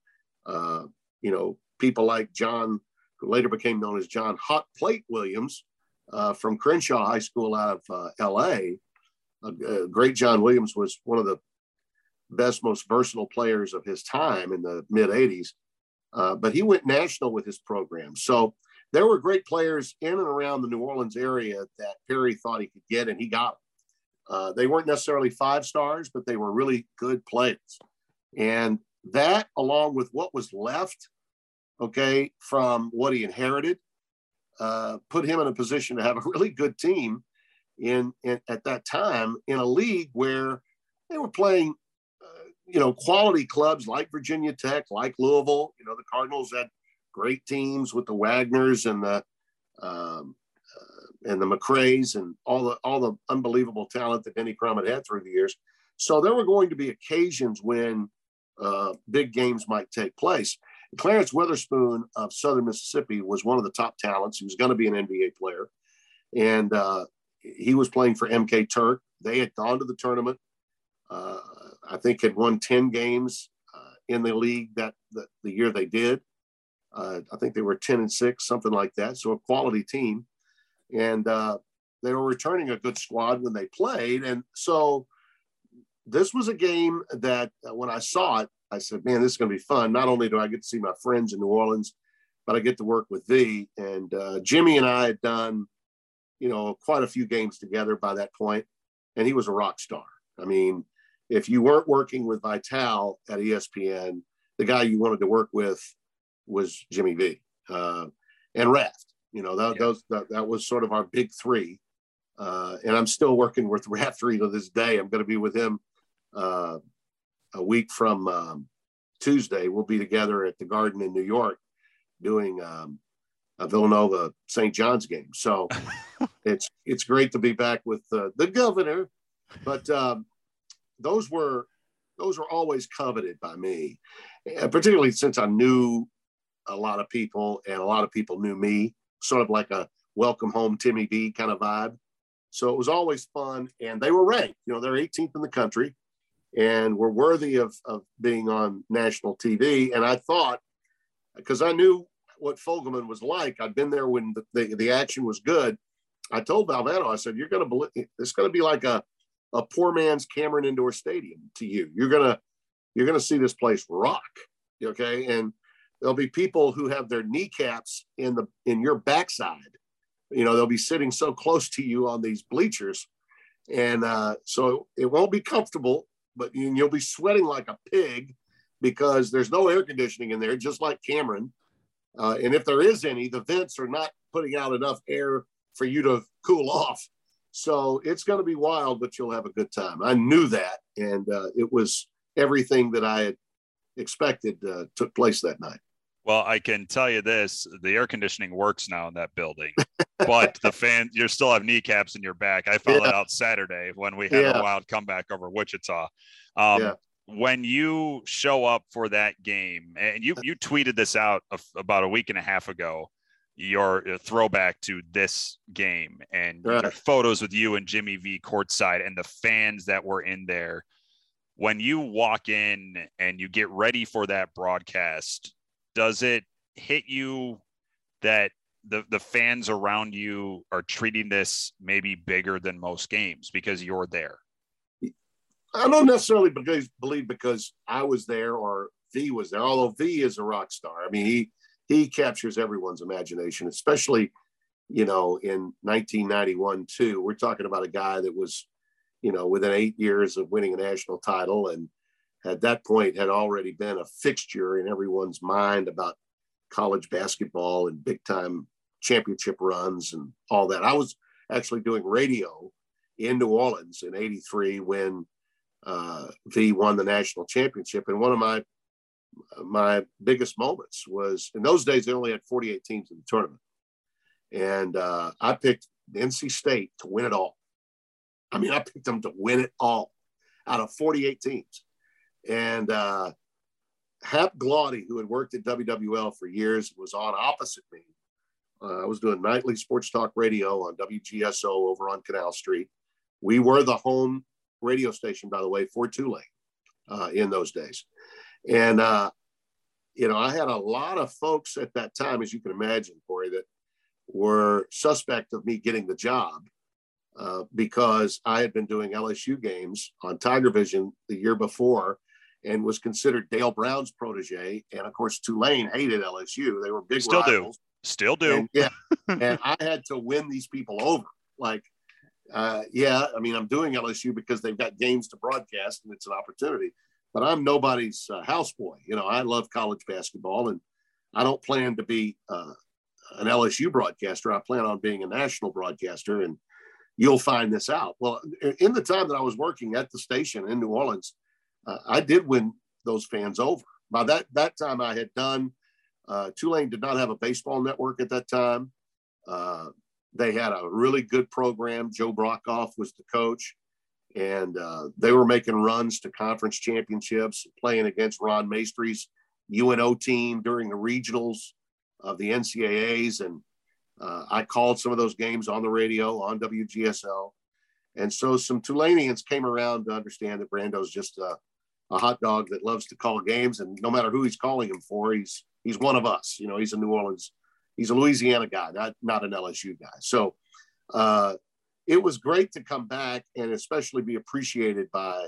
[SPEAKER 9] uh, you know, people like John, who later became known as John Hot Plate Williams uh, from Crenshaw High School out of uh, L.A. great John Williams was one of the best, most versatile players of his time in the mid 80s. Uh, but he went national with his program. So there were great players in and around the New Orleans area that Perry thought he could get, and he got them. Uh, they weren't necessarily five stars, but they were really good players. And that, along with what was left, okay, from what he inherited, uh, put him in a position to have a really good team in, in at that time in a league where they were playing, uh, you know, quality clubs like Virginia Tech, like Louisville. You know, the Cardinals had great teams with the Wagners and the um, and the McCray's and all the all the unbelievable talent that Denny Crum had through the years. So there were going to be occasions when uh, big games might take place. Clarence Weatherspoon of Southern Mississippi was one of the top talents. He was going to be an NBA player, and uh, he was playing for MK Turk. They had gone to the tournament. Uh, I think had won ten games uh, in the league that, that the year they did. Uh, I think they were ten and six, something like that. So a quality team and uh, they were returning a good squad when they played. And so this was a game that uh, when I saw it, I said, man, this is going to be fun. Not only do I get to see my friends in New Orleans, but I get to work with thee. And uh, Jimmy and I had done, you know, quite a few games together by that point, and he was a rock star. I mean, if you weren't working with Vitale at ESPN, the guy you wanted to work with was Jimmy V uh, and Raft. You know, that, yeah. that, that was sort of our big three. Uh, and I'm still working with Raftery to this day. I'm going to be with him uh, a week from um, Tuesday. We'll be together at the Garden in New York doing um, a Villanova St. John's game. So it's it's great to be back with uh, the governor. But um, those were those were always coveted by me, particularly since I knew a lot of people and a lot of people knew me sort of like a welcome home Timmy V kind of vibe. So it was always fun. And they were ranked, you know, they're 18th in the country and were worthy of, of being on national TV. And I thought, because I knew what Fogelman was like, I'd been there when the, the, the action was good. I told Valvano, I said, you're going to believe it's going to be like a, a poor man's Cameron Indoor Stadium to you. You're going to, you're going to see this place rock. Okay. And there'll be people who have their kneecaps in the in your backside. You know they'll be sitting so close to you on these bleachers. And uh, so it won't be comfortable but you'll be sweating like a pig because there's no air conditioning in there just like cameron. Uh, and if there is any the vents are not putting out enough air for you to cool off. So it's going to be wild but you'll have a good time. I knew that. And uh, it was everything that i had expected uh, took place that night
[SPEAKER 2] well, I can tell you this: the air conditioning works now in that building, but the fan you still have kneecaps in your back. I found yeah. that out Saturday when we had yeah. a wild comeback over Wichita. Um, yeah. When you show up for that game, and you you tweeted this out about a week and a half ago, your throwback to this game and right. photos with you and Jimmy V courtside and the fans that were in there. When you walk in and you get ready for that broadcast, does it hit you that the the fans around you are treating this maybe bigger than most games because you're there?
[SPEAKER 9] I don't necessarily believe because I was there or V was there. Although V is a rock star, I mean he he captures everyone's imagination, especially you know in 1991 too. We're talking about a guy that was you know within eight years of winning a national title and at that point had already been a fixture in everyone's mind about college basketball and big time championship runs and all that. I was actually doing radio in New Orleans in 83 when uh, V won the national championship. And one of my my biggest moments was in those days, they only had 48 teams in the tournament. And uh, I picked NC State to win it all. I mean, I picked them to win it all out of 48 teams. And uh, Hap Glaude, who had worked at WWL for years, was on opposite me. Uh, I was doing nightly sports talk radio on WGSO over on Canal Street. We were the home radio station, by the way, for Tulane uh, in those days. And, uh, you know, I had a lot of folks at that time, as you can imagine, Corey, that were suspect of me getting the job uh, because I had been doing LSU games on Tiger Vision the year before and was considered Dale Brown's protege. And of course, Tulane hated LSU. They were big
[SPEAKER 2] Still
[SPEAKER 9] rivals.
[SPEAKER 2] do. Still do.
[SPEAKER 9] And, yeah. and I had to win these people over. Like, uh, yeah, I mean, I'm doing LSU because they've got games to broadcast and it's an opportunity. But I'm nobody's uh, houseboy. You know, I love college basketball and I don't plan to be uh, an LSU broadcaster. I plan on being a national broadcaster. And you'll find this out. Well, in the time that I was working at the station in New Orleans, uh, I did win those fans over. By that that time, I had done. Uh, Tulane did not have a baseball network at that time. Uh, they had a really good program. Joe Brockoff was the coach, and uh, they were making runs to conference championships, playing against Ron Maestri's UNO team during the regionals of the NCAAs, and uh, I called some of those games on the radio on WGSL. And so some Tulaneans came around to understand that Brando's just a, a, hot dog that loves to call games. And no matter who he's calling him for, he's he's one of us. You know, he's a New Orleans, he's a Louisiana guy, not, not an LSU guy. So uh, it was great to come back and especially be appreciated by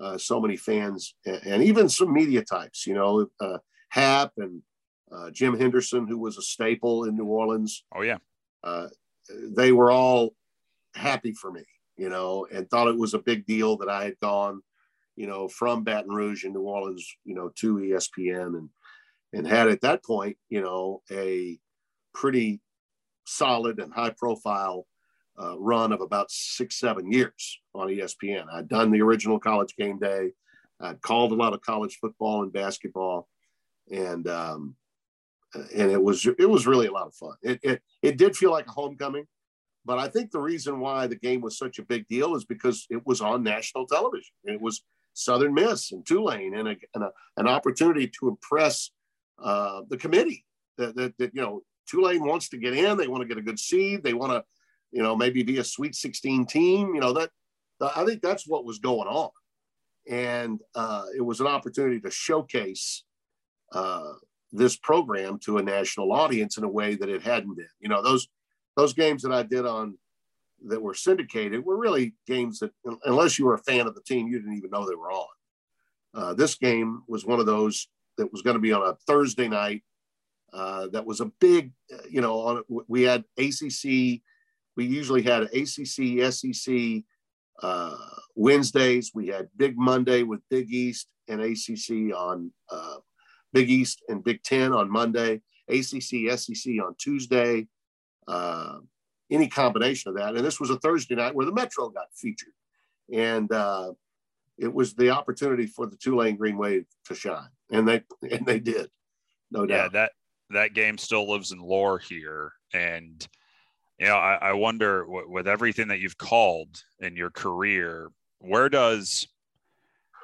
[SPEAKER 9] uh, so many fans and, and, even some media types, you know, uh, Hap and uh, Jim Henderson, who was a staple in New Orleans.
[SPEAKER 2] Oh yeah,
[SPEAKER 9] uh, they were all happy for me, you know, and thought it was a big deal that I had gone, you know, from Baton Rouge in New Orleans, you know, to ESPN, and and had at that point, you know, a pretty solid and high profile uh, run of about six seven years on ESPN. I'd done the original College Game Day. I'd called a lot of college football and basketball, and um, and it was it was really a lot of fun. It, it it did feel like a homecoming, but I think the reason why the game was such a big deal is because it was on national television. It was Southern Miss and Tulane, and, a, and a, an opportunity to impress uh, the committee that, that, that you know Tulane wants to get in. They want to get a good seed. They want to you know maybe be a Sweet 16 team. You know that I think that's what was going on, and uh, it was an opportunity to showcase. Uh, this program to a national audience in a way that it hadn't been. You know, those those games that I did on that were syndicated were really games that, unless you were a fan of the team, you didn't even know they were on. Uh, this game was one of those that was going to be on a Thursday night. Uh, that was a big, you know, on we had ACC. We usually had ACC, SEC uh, Wednesdays. We had Big Monday with Big East and ACC on uh, Big East and Big Ten on Monday, ACC, SEC on Tuesday, uh, any combination of that. And this was a Thursday night where the Metro got featured. And uh, it was the opportunity for the Tulane Green Wave to shine. And they and they did, no doubt.
[SPEAKER 2] Yeah, that that game still lives in lore here. And you know, I, I wonder with everything that you've called in your career, where does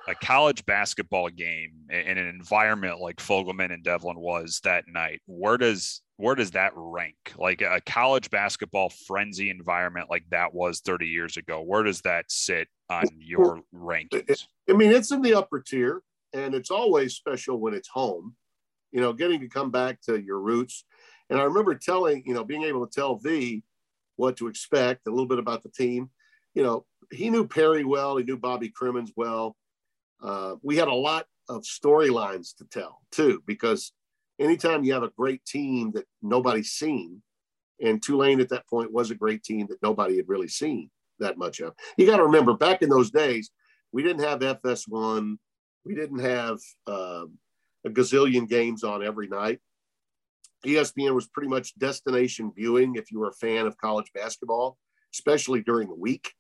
[SPEAKER 2] a college basketball game in an environment like Fogelman and Devlin was that night, where does where does that rank? Like a college basketball frenzy environment like that was 30 years ago, where does that sit on your rankings?
[SPEAKER 9] I mean, it's in the upper tier, and it's always special when it's home. You know, getting to come back to your roots. And I remember telling, you know, being able to tell V what to expect, a little bit about the team. You know, he knew Perry well, he knew Bobby Cremins well uh, we had a lot of storylines to tell too, because anytime you have a great team that nobody's seen, and Tulane at that point was a great team that nobody had really seen that much of. You got to remember, back in those days, we didn't have FS1, we didn't have uh, a gazillion games on every night. ESPN was pretty much destination viewing if you were a fan of college basketball, especially during the week.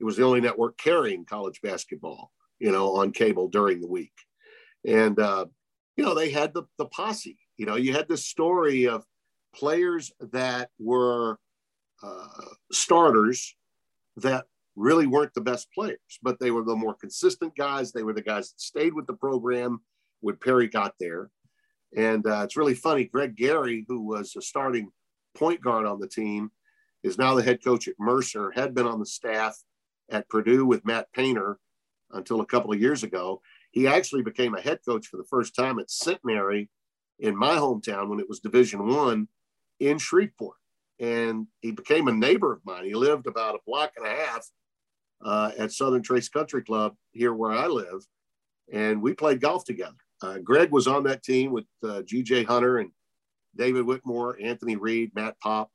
[SPEAKER 9] It was the only network carrying college basketball you know, on cable during the week. And, uh, you know, they had the, the posse, you know, you had this story of players that were uh, starters that really weren't the best players, but they were the more consistent guys. They were the guys that stayed with the program when Perry got there. And uh, it's really funny. Greg Gary, who was a starting point guard on the team, is now the head coach at Mercer, had been on the staff at Purdue with Matt Painter until a couple of years ago. He actually became a head coach for the first time at Centenary in my hometown when it was Division One in Shreveport. And he became a neighbor of mine. He lived about a block and a half uh, at Southern Trace Country Club here where I live. And we played golf together. Uh, Greg was on that team with uh, GJ Hunter and David Whitmore, Anthony Reed, Matt Pop.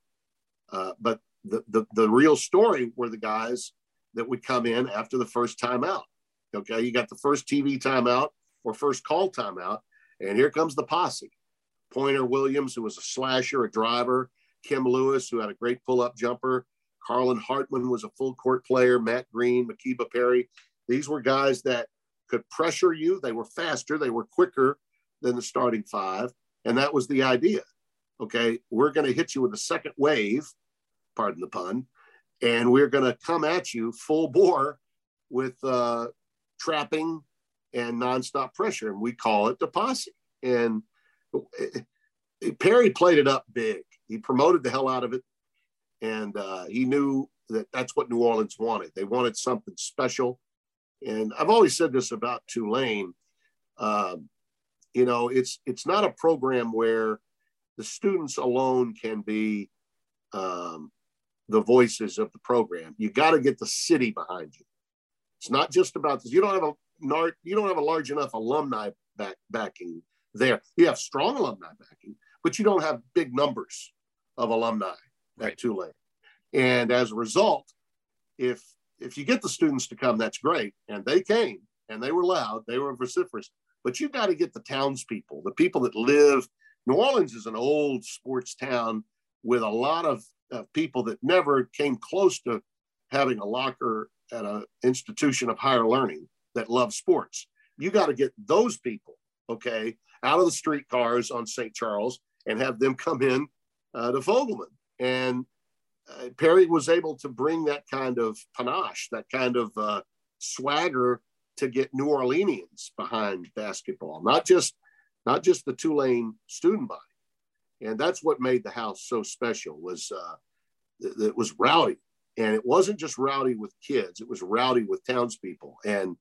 [SPEAKER 9] Uh, but the, the, the real story were the guys that would come in after the first timeout. Okay, you got the first TV timeout or first call timeout, and here comes the posse. Pointer Williams, who was a slasher, a driver, Kim Lewis, who had a great pull up jumper, Carlin Hartman was a full court player, Matt Green, Makiba Perry. These were guys that could pressure you. They were faster, they were quicker than the starting five. And that was the idea. Okay, we're going to hit you with a second wave, pardon the pun, and we're going to come at you full bore with uh, trapping and nonstop pressure. And we call it the posse. And Perry played it up big. He promoted the hell out of it. And uh, he knew that that's what New Orleans wanted. They wanted something special. And I've always said this about Tulane. Um, you know, it's it's not a program where the students alone can be um, the voices of the program. You got to get the city behind you. It's not just about this. You don't have a you don't have a large enough alumni back, backing there. You have strong alumni backing, but you don't have big numbers of alumni right. at Tulane. And as a result, if if you get the students to come, that's great. And they came and they were loud, they were vociferous. But you've got to get the townspeople, the people that live. New Orleans is an old sports town with a lot of uh, people that never came close to having a locker at an institution of higher learning that love sports. You got to get those people, okay, out of the streetcars on St. Charles and have them come in uh, to Fogelman. And uh, Perry was able to bring that kind of panache, that kind of uh, swagger to get New Orleanians behind basketball, not just not just the Tulane student body. And that's what made the house so special was uh, it was rowdy, and it wasn't just rowdy with kids; it was rowdy with townspeople. And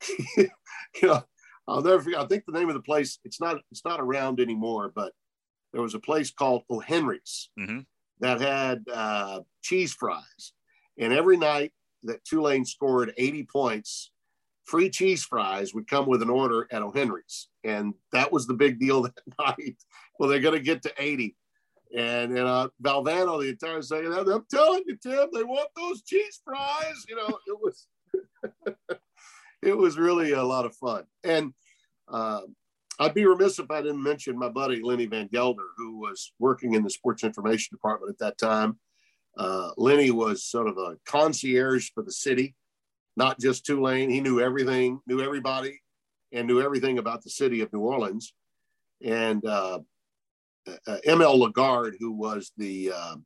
[SPEAKER 9] you know, I'll never forget. I think the name of the place it's not it's not around anymore, but there was a place called O'Henry's mm-hmm. that had uh, cheese fries, and every night that Tulane scored 80 points, free cheese fries would come with an order at O'Henry's, and that was the big deal that night. Well, they're going to get to 80. And, and uh, Valvano, the entire second half, I'm telling you, Tim, they want those cheese fries. You know, it was it was really a lot of fun. And uh, I'd be remiss if I didn't mention my buddy Lenny Vangilder, who was working in the sports information department at that time. Uh, Lenny was sort of a concierge for the city, not just Tulane. He knew everything, knew everybody, and knew everything about the city of New Orleans. And uh, ML Lagarde, who was the uh,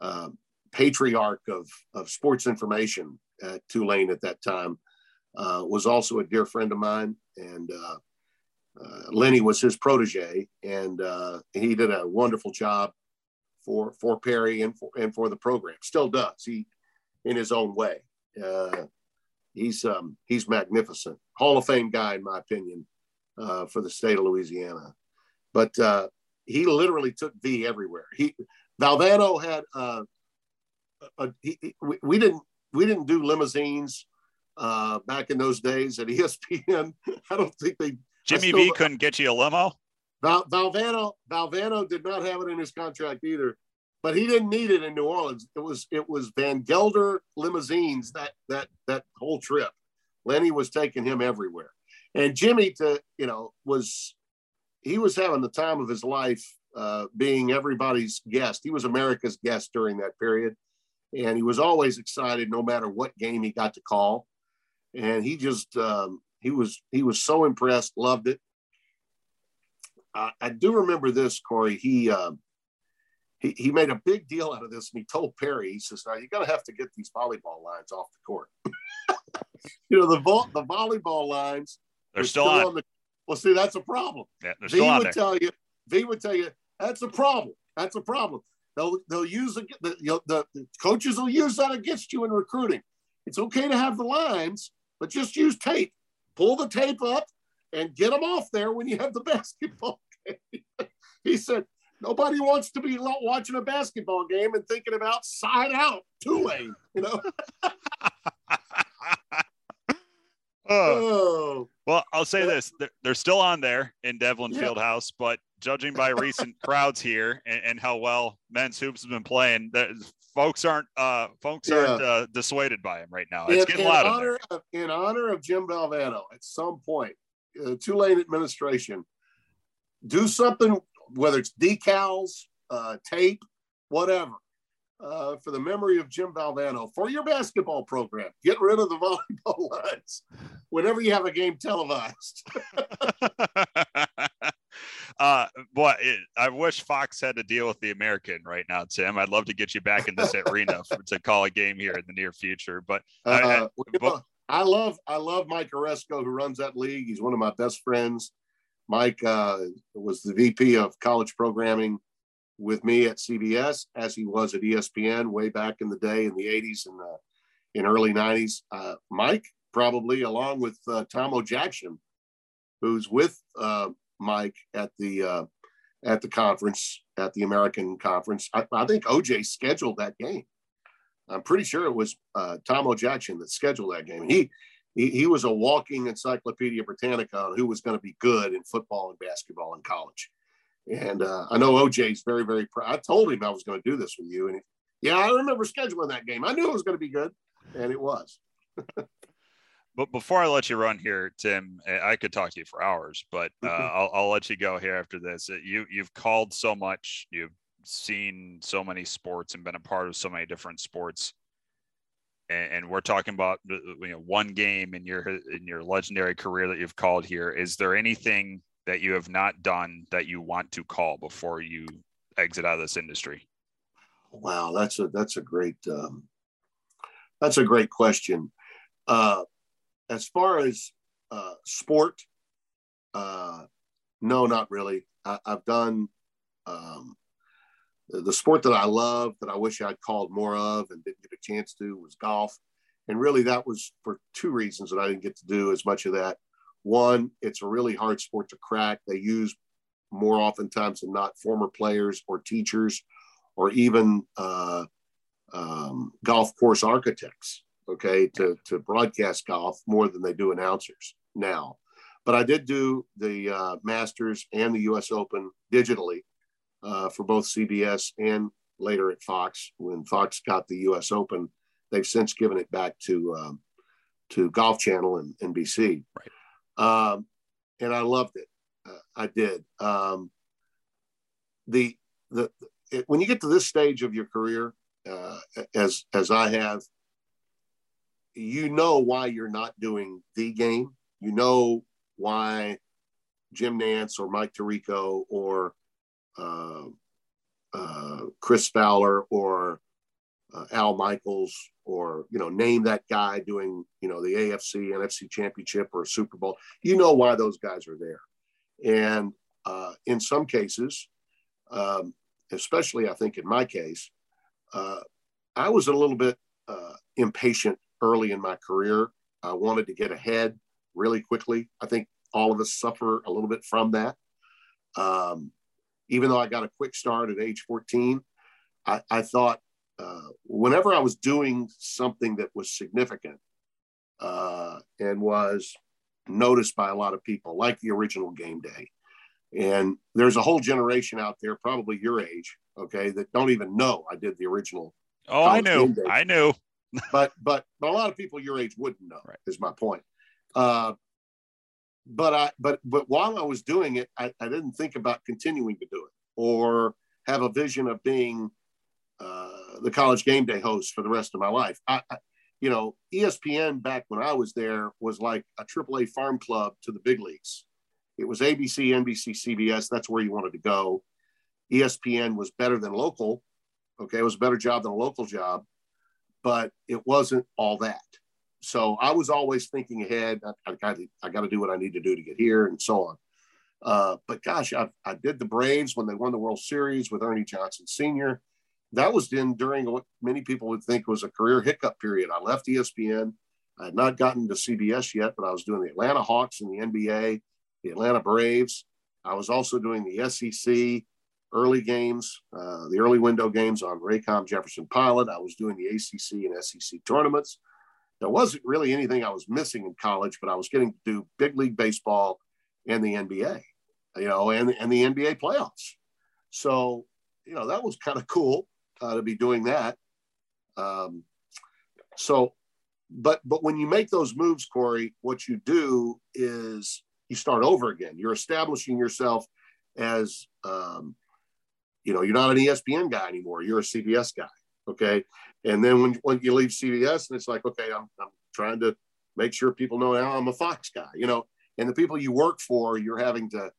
[SPEAKER 9] uh, patriarch of, of sports information at Tulane at that time, uh, was also a dear friend of mine. And uh, uh, Lenny was his protege, and he did a wonderful job for for Perry and for and for the program. Still does he in his own way. he's um, he's magnificent, Hall of Fame guy in my opinion for the state of Louisiana. But he literally took V everywhere. He Valvano had uh, a, he, we, we, didn't we didn't do limousines uh, back in those days at ESPN. I don't think they.
[SPEAKER 2] Jimmy still, V couldn't get you a limo.
[SPEAKER 9] Val, Valvano Valvano did not have it in his contract either, but he didn't need it in New Orleans. It was it was Vangilder limousines that that that whole trip. Lenny was taking him everywhere, and Jimmy to you know was he was having the time of his life uh, being everybody's guest. He was America's guest during that period. And he was always excited no matter what game he got to call. And he just, um, he was, he was so impressed, loved it. I, I do remember this, Corey. He, uh, he, he made a big deal out of this and he told Perry, he says, now you're going to have to get these volleyball lines off the court. you know, the, vo- the volleyball lines.
[SPEAKER 2] They're still, still on. on. the,
[SPEAKER 9] well, see, that's a problem.
[SPEAKER 2] Yeah,
[SPEAKER 9] v would
[SPEAKER 2] there.
[SPEAKER 9] tell you, V would tell you, that's a problem. That's a problem. They'll, they'll use the, the, the, the coaches will use that against you in recruiting. It's okay to have the lines, but just use tape. Pull the tape up and get them off there when you have the basketball game. he said, Nobody wants to be watching a basketball game and thinking about side out Tulane, you know.
[SPEAKER 2] oh. Well, I'll say this: they're, they're still on there in Devlin yeah. Fieldhouse, but judging by recent crowds here and, and, how well men's hoops has been playing, folks aren't uh, folks yeah. aren't uh, dissuaded by him right now. It's
[SPEAKER 9] in,
[SPEAKER 2] getting
[SPEAKER 9] in
[SPEAKER 2] loud
[SPEAKER 9] honor of, in honor of Jim Valvano, at some point, uh, Tulane administration do something whether it's decals, uh, tape, whatever, uh, for the memory of Jim Valvano for your basketball program. Get rid of the volleyball lines whenever you have a game televised.
[SPEAKER 2] uh, boy, it, I wish Fox had to deal with the American right now, Tim. I'd love to get you back in this arena for, to call a game here in the near future. But,
[SPEAKER 9] uh, but I love I love Mike Aresco who runs that league. He's one of my best friends. Mike uh, was the VP of college programming with me at CBS, as he was at ESPN way back in the day in the 80s and uh, in early 90s. Uh, Mike, probably along with uh, Tom Odjakjian, who's with uh, Mike at the uh, at the conference at the American conference. I, I, think OJ scheduled that game. I'm pretty sure it was uh, Tom Odjakjian that scheduled that game. He he, he was a walking encyclopedia Britannica on who was going to be good in football and basketball in college. And uh, I know OJ's very, very proud. I told him I was going to do this with you. And he, yeah, I remember scheduling that game. I knew it was going to be good, and it was.
[SPEAKER 2] but before I let you run here, Tim, I could talk to you for hours, but uh, I'll, I'll let you go here after this. Uh, you you've called so much, you've seen so many sports and been a part of so many different sports and, and we're talking about you know one game in your in your legendary career that you've called here. Is there anything that you have not done that you want to call before you exit out of this industry?
[SPEAKER 9] Wow, that's a that's a great um, that's a great question. Uh, as far as uh, sport, uh, no, not really. I, have done um, the sport that I love that I wish I'd called more of and didn't get a chance to was golf. And really, that was for two reasons that I didn't get to do as much of that. One, it's a really hard sport to crack. They use more oftentimes than not former players or teachers or even uh, um, golf course architects, okay, to, to broadcast golf more than they do announcers now. But I did do the uh, Masters and the US Open digitally uh, for both CBS and later at Fox. When Fox got the U.S. Open, they've since given it back to um, to Golf Channel and NBC. Right. Um, and I loved it. Uh, I did. Um, the the it, when you get to this stage of your career, uh, as as I have, you know why you're not doing the game. You know why Jim Nantz or Mike Tirico or uh, uh, Chris Fowler or uh, Al Michaels or you know name that guy doing you know the AFC NFC Championship or Super Bowl. You know why those guys are there, and uh, in some cases, um, especially I think in my case, uh, I was a little bit uh, impatient early in my career. I wanted to get ahead really quickly. I think all of us suffer a little bit from that. Um, even though I got a quick start at age 14, I, I thought uh, whenever I was doing something that was significant uh, and was noticed by a lot of people, like the original game day, and there's a whole generation out there, probably your age, okay, that don't even know I did the original.
[SPEAKER 2] Oh, I knew, I knew.
[SPEAKER 9] but but but a lot of people your age wouldn't know. Right. Is my point. Uh, but I but but while I was doing it, I, I didn't think about continuing to do it or have a vision of being uh, the college game day host for the rest of my life. I, I, you know, ESPN back when I was there was like a AAA farm club to the big leagues. It was ABC, NBC, CBS. That's where you wanted to go. ESPN was better than local. Okay, it was a better job than a local job, but it wasn't all that. So I was always thinking ahead. I, I got to, do what I need to do to get here, and so on. Uh, but gosh, I, I did the Braves when they won the World Series with Ernie Johnson Sr. That was in during what many people would think was a career hiccup period. I left ESPN. I had not gotten to CBS yet, but I was doing the Atlanta Hawks in the NBA, the Atlanta Braves. I was also doing the SEC early games, uh, the early window games on Raycom Jefferson Pilot. I was doing the ACC and SEC tournaments. There wasn't really anything I was missing in college, but I was getting to do big league baseball and the NBA, you know, and, and the NBA playoffs. So, you know, that was kind of cool uh, to be doing that. Um, so, but but when you make those moves, Corey, what you do is you start over again. You're establishing yourself as um, you know, you're not an ESPN guy anymore. You're a CBS guy. Okay. And then when, when you leave CBS and it's like, okay, I'm, I'm trying to make sure people know now I'm a Fox guy, you know, and the people you work for, you're having to,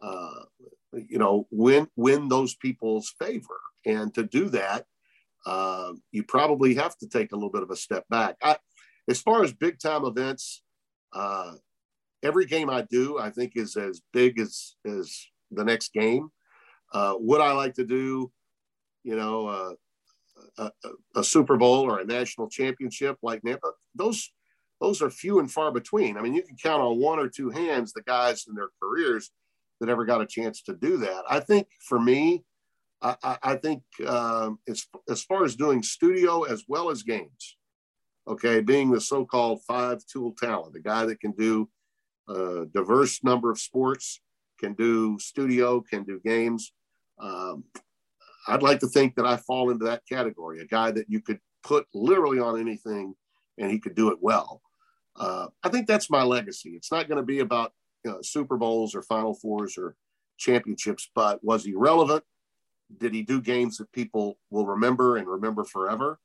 [SPEAKER 9] uh, you know, win, win those people's favor. And to do that, uh, you probably have to take a little bit of a step back. I, as far as big time events, uh, every game I do, I think is as big as, as the next game. Uh, would I like to do, you know, uh, a, a, Super Bowl or a national championship like Nampa? Those those are few and far between. I mean, you can count on one or two hands the guys in their careers that ever got a chance to do that. I think for me, I, I, think um, as as far as doing studio as well as games, okay, being the so-called five tool talent, the guy that can do a diverse number of sports, can do studio, can do games. Um, I'd like to think that I fall into that category, a guy that you could put literally on anything and he could do it well. Uh, I think that's my legacy. It's not going to be about you know, Super Bowls or Final Fours or championships, but was he relevant? Did he do games that people will remember and remember forever,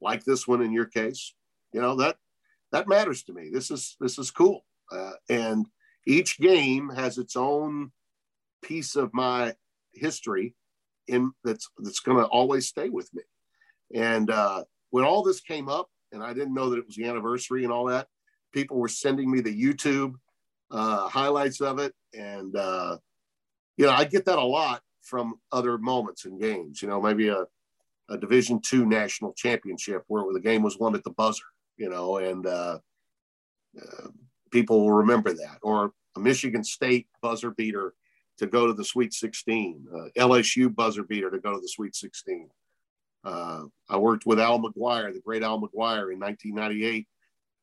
[SPEAKER 9] like this one in your case? You know that that matters to me. This is this is cool, uh, and each game has its own piece of my history in that's that's going to always stay with me. And uh, when all this came up, and I didn't know that it was the anniversary and all that, people were sending me the YouTube uh, highlights of it, and uh, you know I get that a lot from other moments in games. You know, maybe a, a Division two national championship where the game was won at the buzzer. You know, and uh, uh people will remember that, or a Michigan State buzzer beater to go to the Sweet 16, uh, LSU buzzer beater to go to the Sweet 16. Uh, I worked with Al McGuire, the great Al McGuire, in 1998,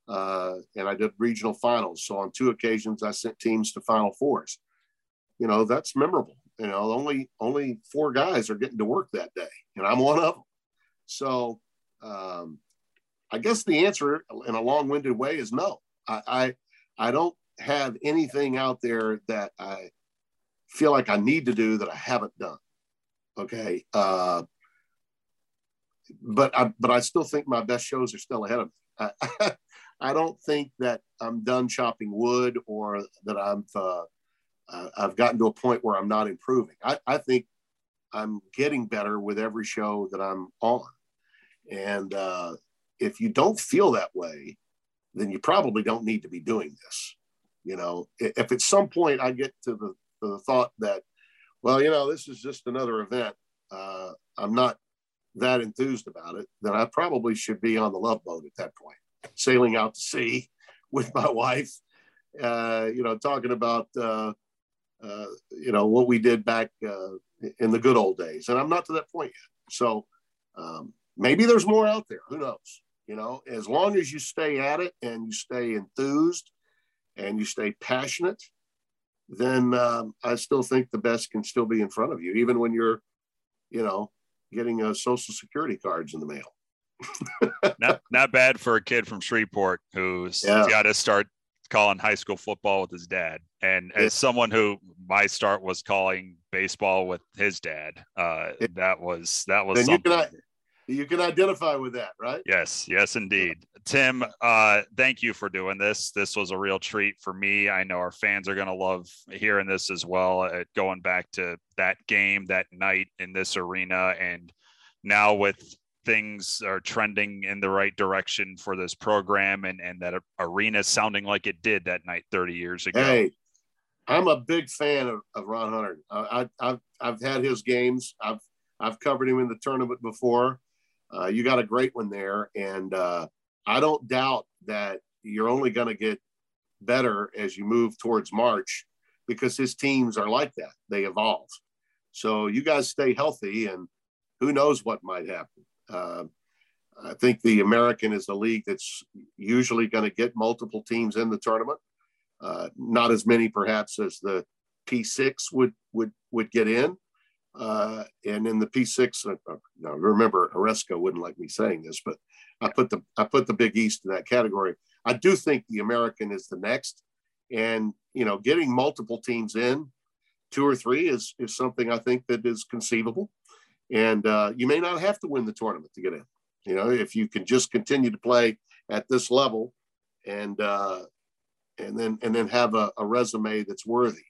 [SPEAKER 9] uh, and I did regional finals. So on two occasions, I sent teams to Final Fours. You know, that's memorable. You know, only only four guys are getting to work that day, and I'm one of them. So um, I guess the answer, in a long-winded way, is no. I, I I don't have anything out there that I feel like I need to do that I haven't done. Okay. Uh, but I, but I still think my best shows are still ahead of me. I, I don't think that I'm done chopping wood or that I'm, uh, I've gotten to a point where I'm not improving. I, I think I'm getting better with every show that I'm on. And uh, if you don't feel that way, then you probably don't need to be doing this. You know, if at some point I get to the, to the thought that, well, you know, this is just another event, uh, I'm not that enthused about it, then I probably should be on the love boat at that point, sailing out to sea with my wife, uh, you know, talking about, uh, uh, you know, what we did back uh, in the good old days. And I'm not to that point yet. So um, maybe there's more out there. Who knows? You know, as long as you stay at it and you stay enthused and you stay passionate, then um, I still think the best can still be in front of you, even when you're, you know, getting a social security cards in the mail.
[SPEAKER 2] not not bad for a kid from Shreveport who's yeah. got to start calling high school football with his dad. And yeah. as someone who my start was calling baseball with his dad, uh, yeah. that was that was
[SPEAKER 9] then
[SPEAKER 2] something.
[SPEAKER 9] You can, you can identify with that, right?
[SPEAKER 2] Yes, yes, indeed. Tim, uh, thank you for doing this. This was a real treat for me. I know our fans are going to love hearing this as well. Uh, going back to that game that night in this arena, and now with things are trending in the right direction for this program, and and that arena sounding like it did that night 30 years ago.
[SPEAKER 9] Hey, I'm a big fan of, of Ron Hunter. I, I've I've had his games. I've I've covered him in the tournament before. Uh, you got a great one there, and uh, I don't doubt that you're only going to get better as you move towards March because his teams are like that. They evolve. So you guys stay healthy, and who knows what might happen. Uh, I think the American is a league that's usually going to get multiple teams in the tournament. Uh, not as many, perhaps, as the P6 would would would get in. Uh, and in the P6, uh, uh, now remember, Aresco wouldn't like me saying this, but I put the I put the Big East in that category. I do think the American is the next, and you know, getting multiple teams in, two or three is is something I think that is conceivable, and uh, you may not have to win the tournament to get in. You know, if you can just continue to play at this level, and uh, and then and then have a, a resume that's worthy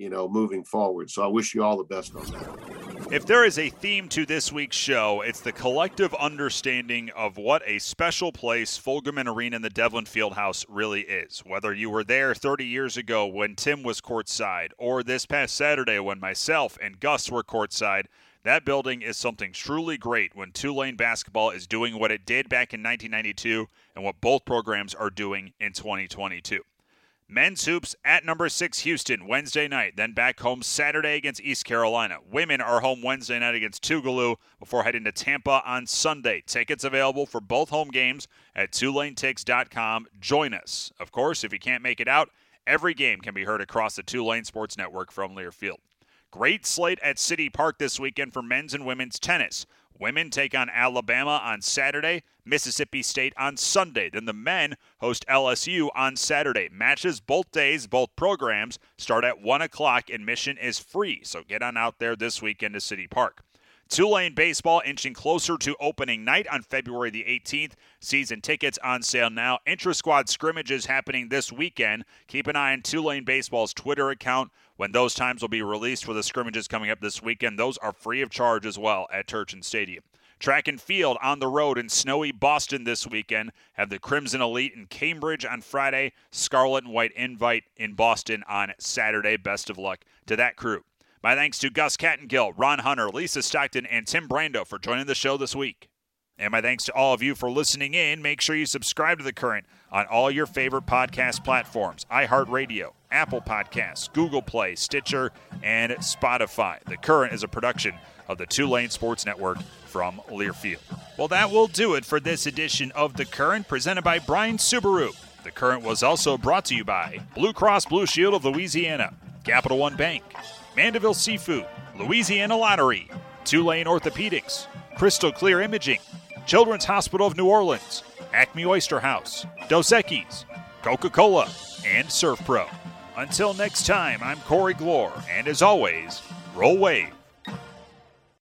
[SPEAKER 9] you know, moving forward. So I wish you all the best on that.
[SPEAKER 2] If there is a theme to this week's show, it's the collective understanding of what a special place Fogelman Arena and the Devlin Fieldhouse really is. Whether you were there 30 years ago when Tim was courtside, or this past Saturday when myself and Gus were courtside, that building is something truly great when Tulane basketball is doing what it did back in 1992 and what both programs are doing in 2022. Men's hoops at number six Houston Wednesday night, then back home Saturday against East Carolina. Women are home Wednesday night against Tougaloo before heading to Tampa on Sunday. Tickets available for both home games at TulaneTix.com. Join us. Of course, if you can't make it out, every game can be heard across the Tulane Sports Network from Learfield. Great slate at City Park this weekend for men's and women's tennis. Women take on Alabama on Saturday, Mississippi State on Sunday. Then the men host LSU on Saturday. Matches both days, both programs start at 1 o'clock. Admission is free, so get on out there this weekend to City Park. Tulane baseball inching closer to opening night on February the 18th. Season tickets on sale now. Intra squad scrimmages happening this weekend. Keep an eye on Tulane baseball's Twitter account when those times will be released for the scrimmages coming up this weekend. Those are free of charge as well at Turchin Stadium. Track and field on the road in snowy Boston this weekend. Have the Crimson Elite in Cambridge on Friday, Scarlet and White Invite in Boston on Saturday. Best of luck to that crew. My thanks to Gus Kattengell, Ron Hunter, Lisa Stockton, and Tim Brando for joining the show this week. And my thanks to all of you for listening in. Make sure you subscribe to The Current on all your favorite podcast platforms iHeartRadio, Apple Podcasts, Google Play, Stitcher, and Spotify. The Current is a production of the Tulane Sports Network from Learfield. Well, that will do it for this edition of The Current, presented by Bryan Subaru. The Current was also brought to you by Blue Cross Blue Shield of Louisiana, Capital One Bank, Mandeville Seafood, Louisiana Lottery, Tulane Orthopedics, Crystal Clear Imaging, Children's Hospital of New Orleans, Acme Oyster House, Dos Equis, Coca Cola, and Servpro. Until next time, I'm Corey Gloor, and as always, roll wave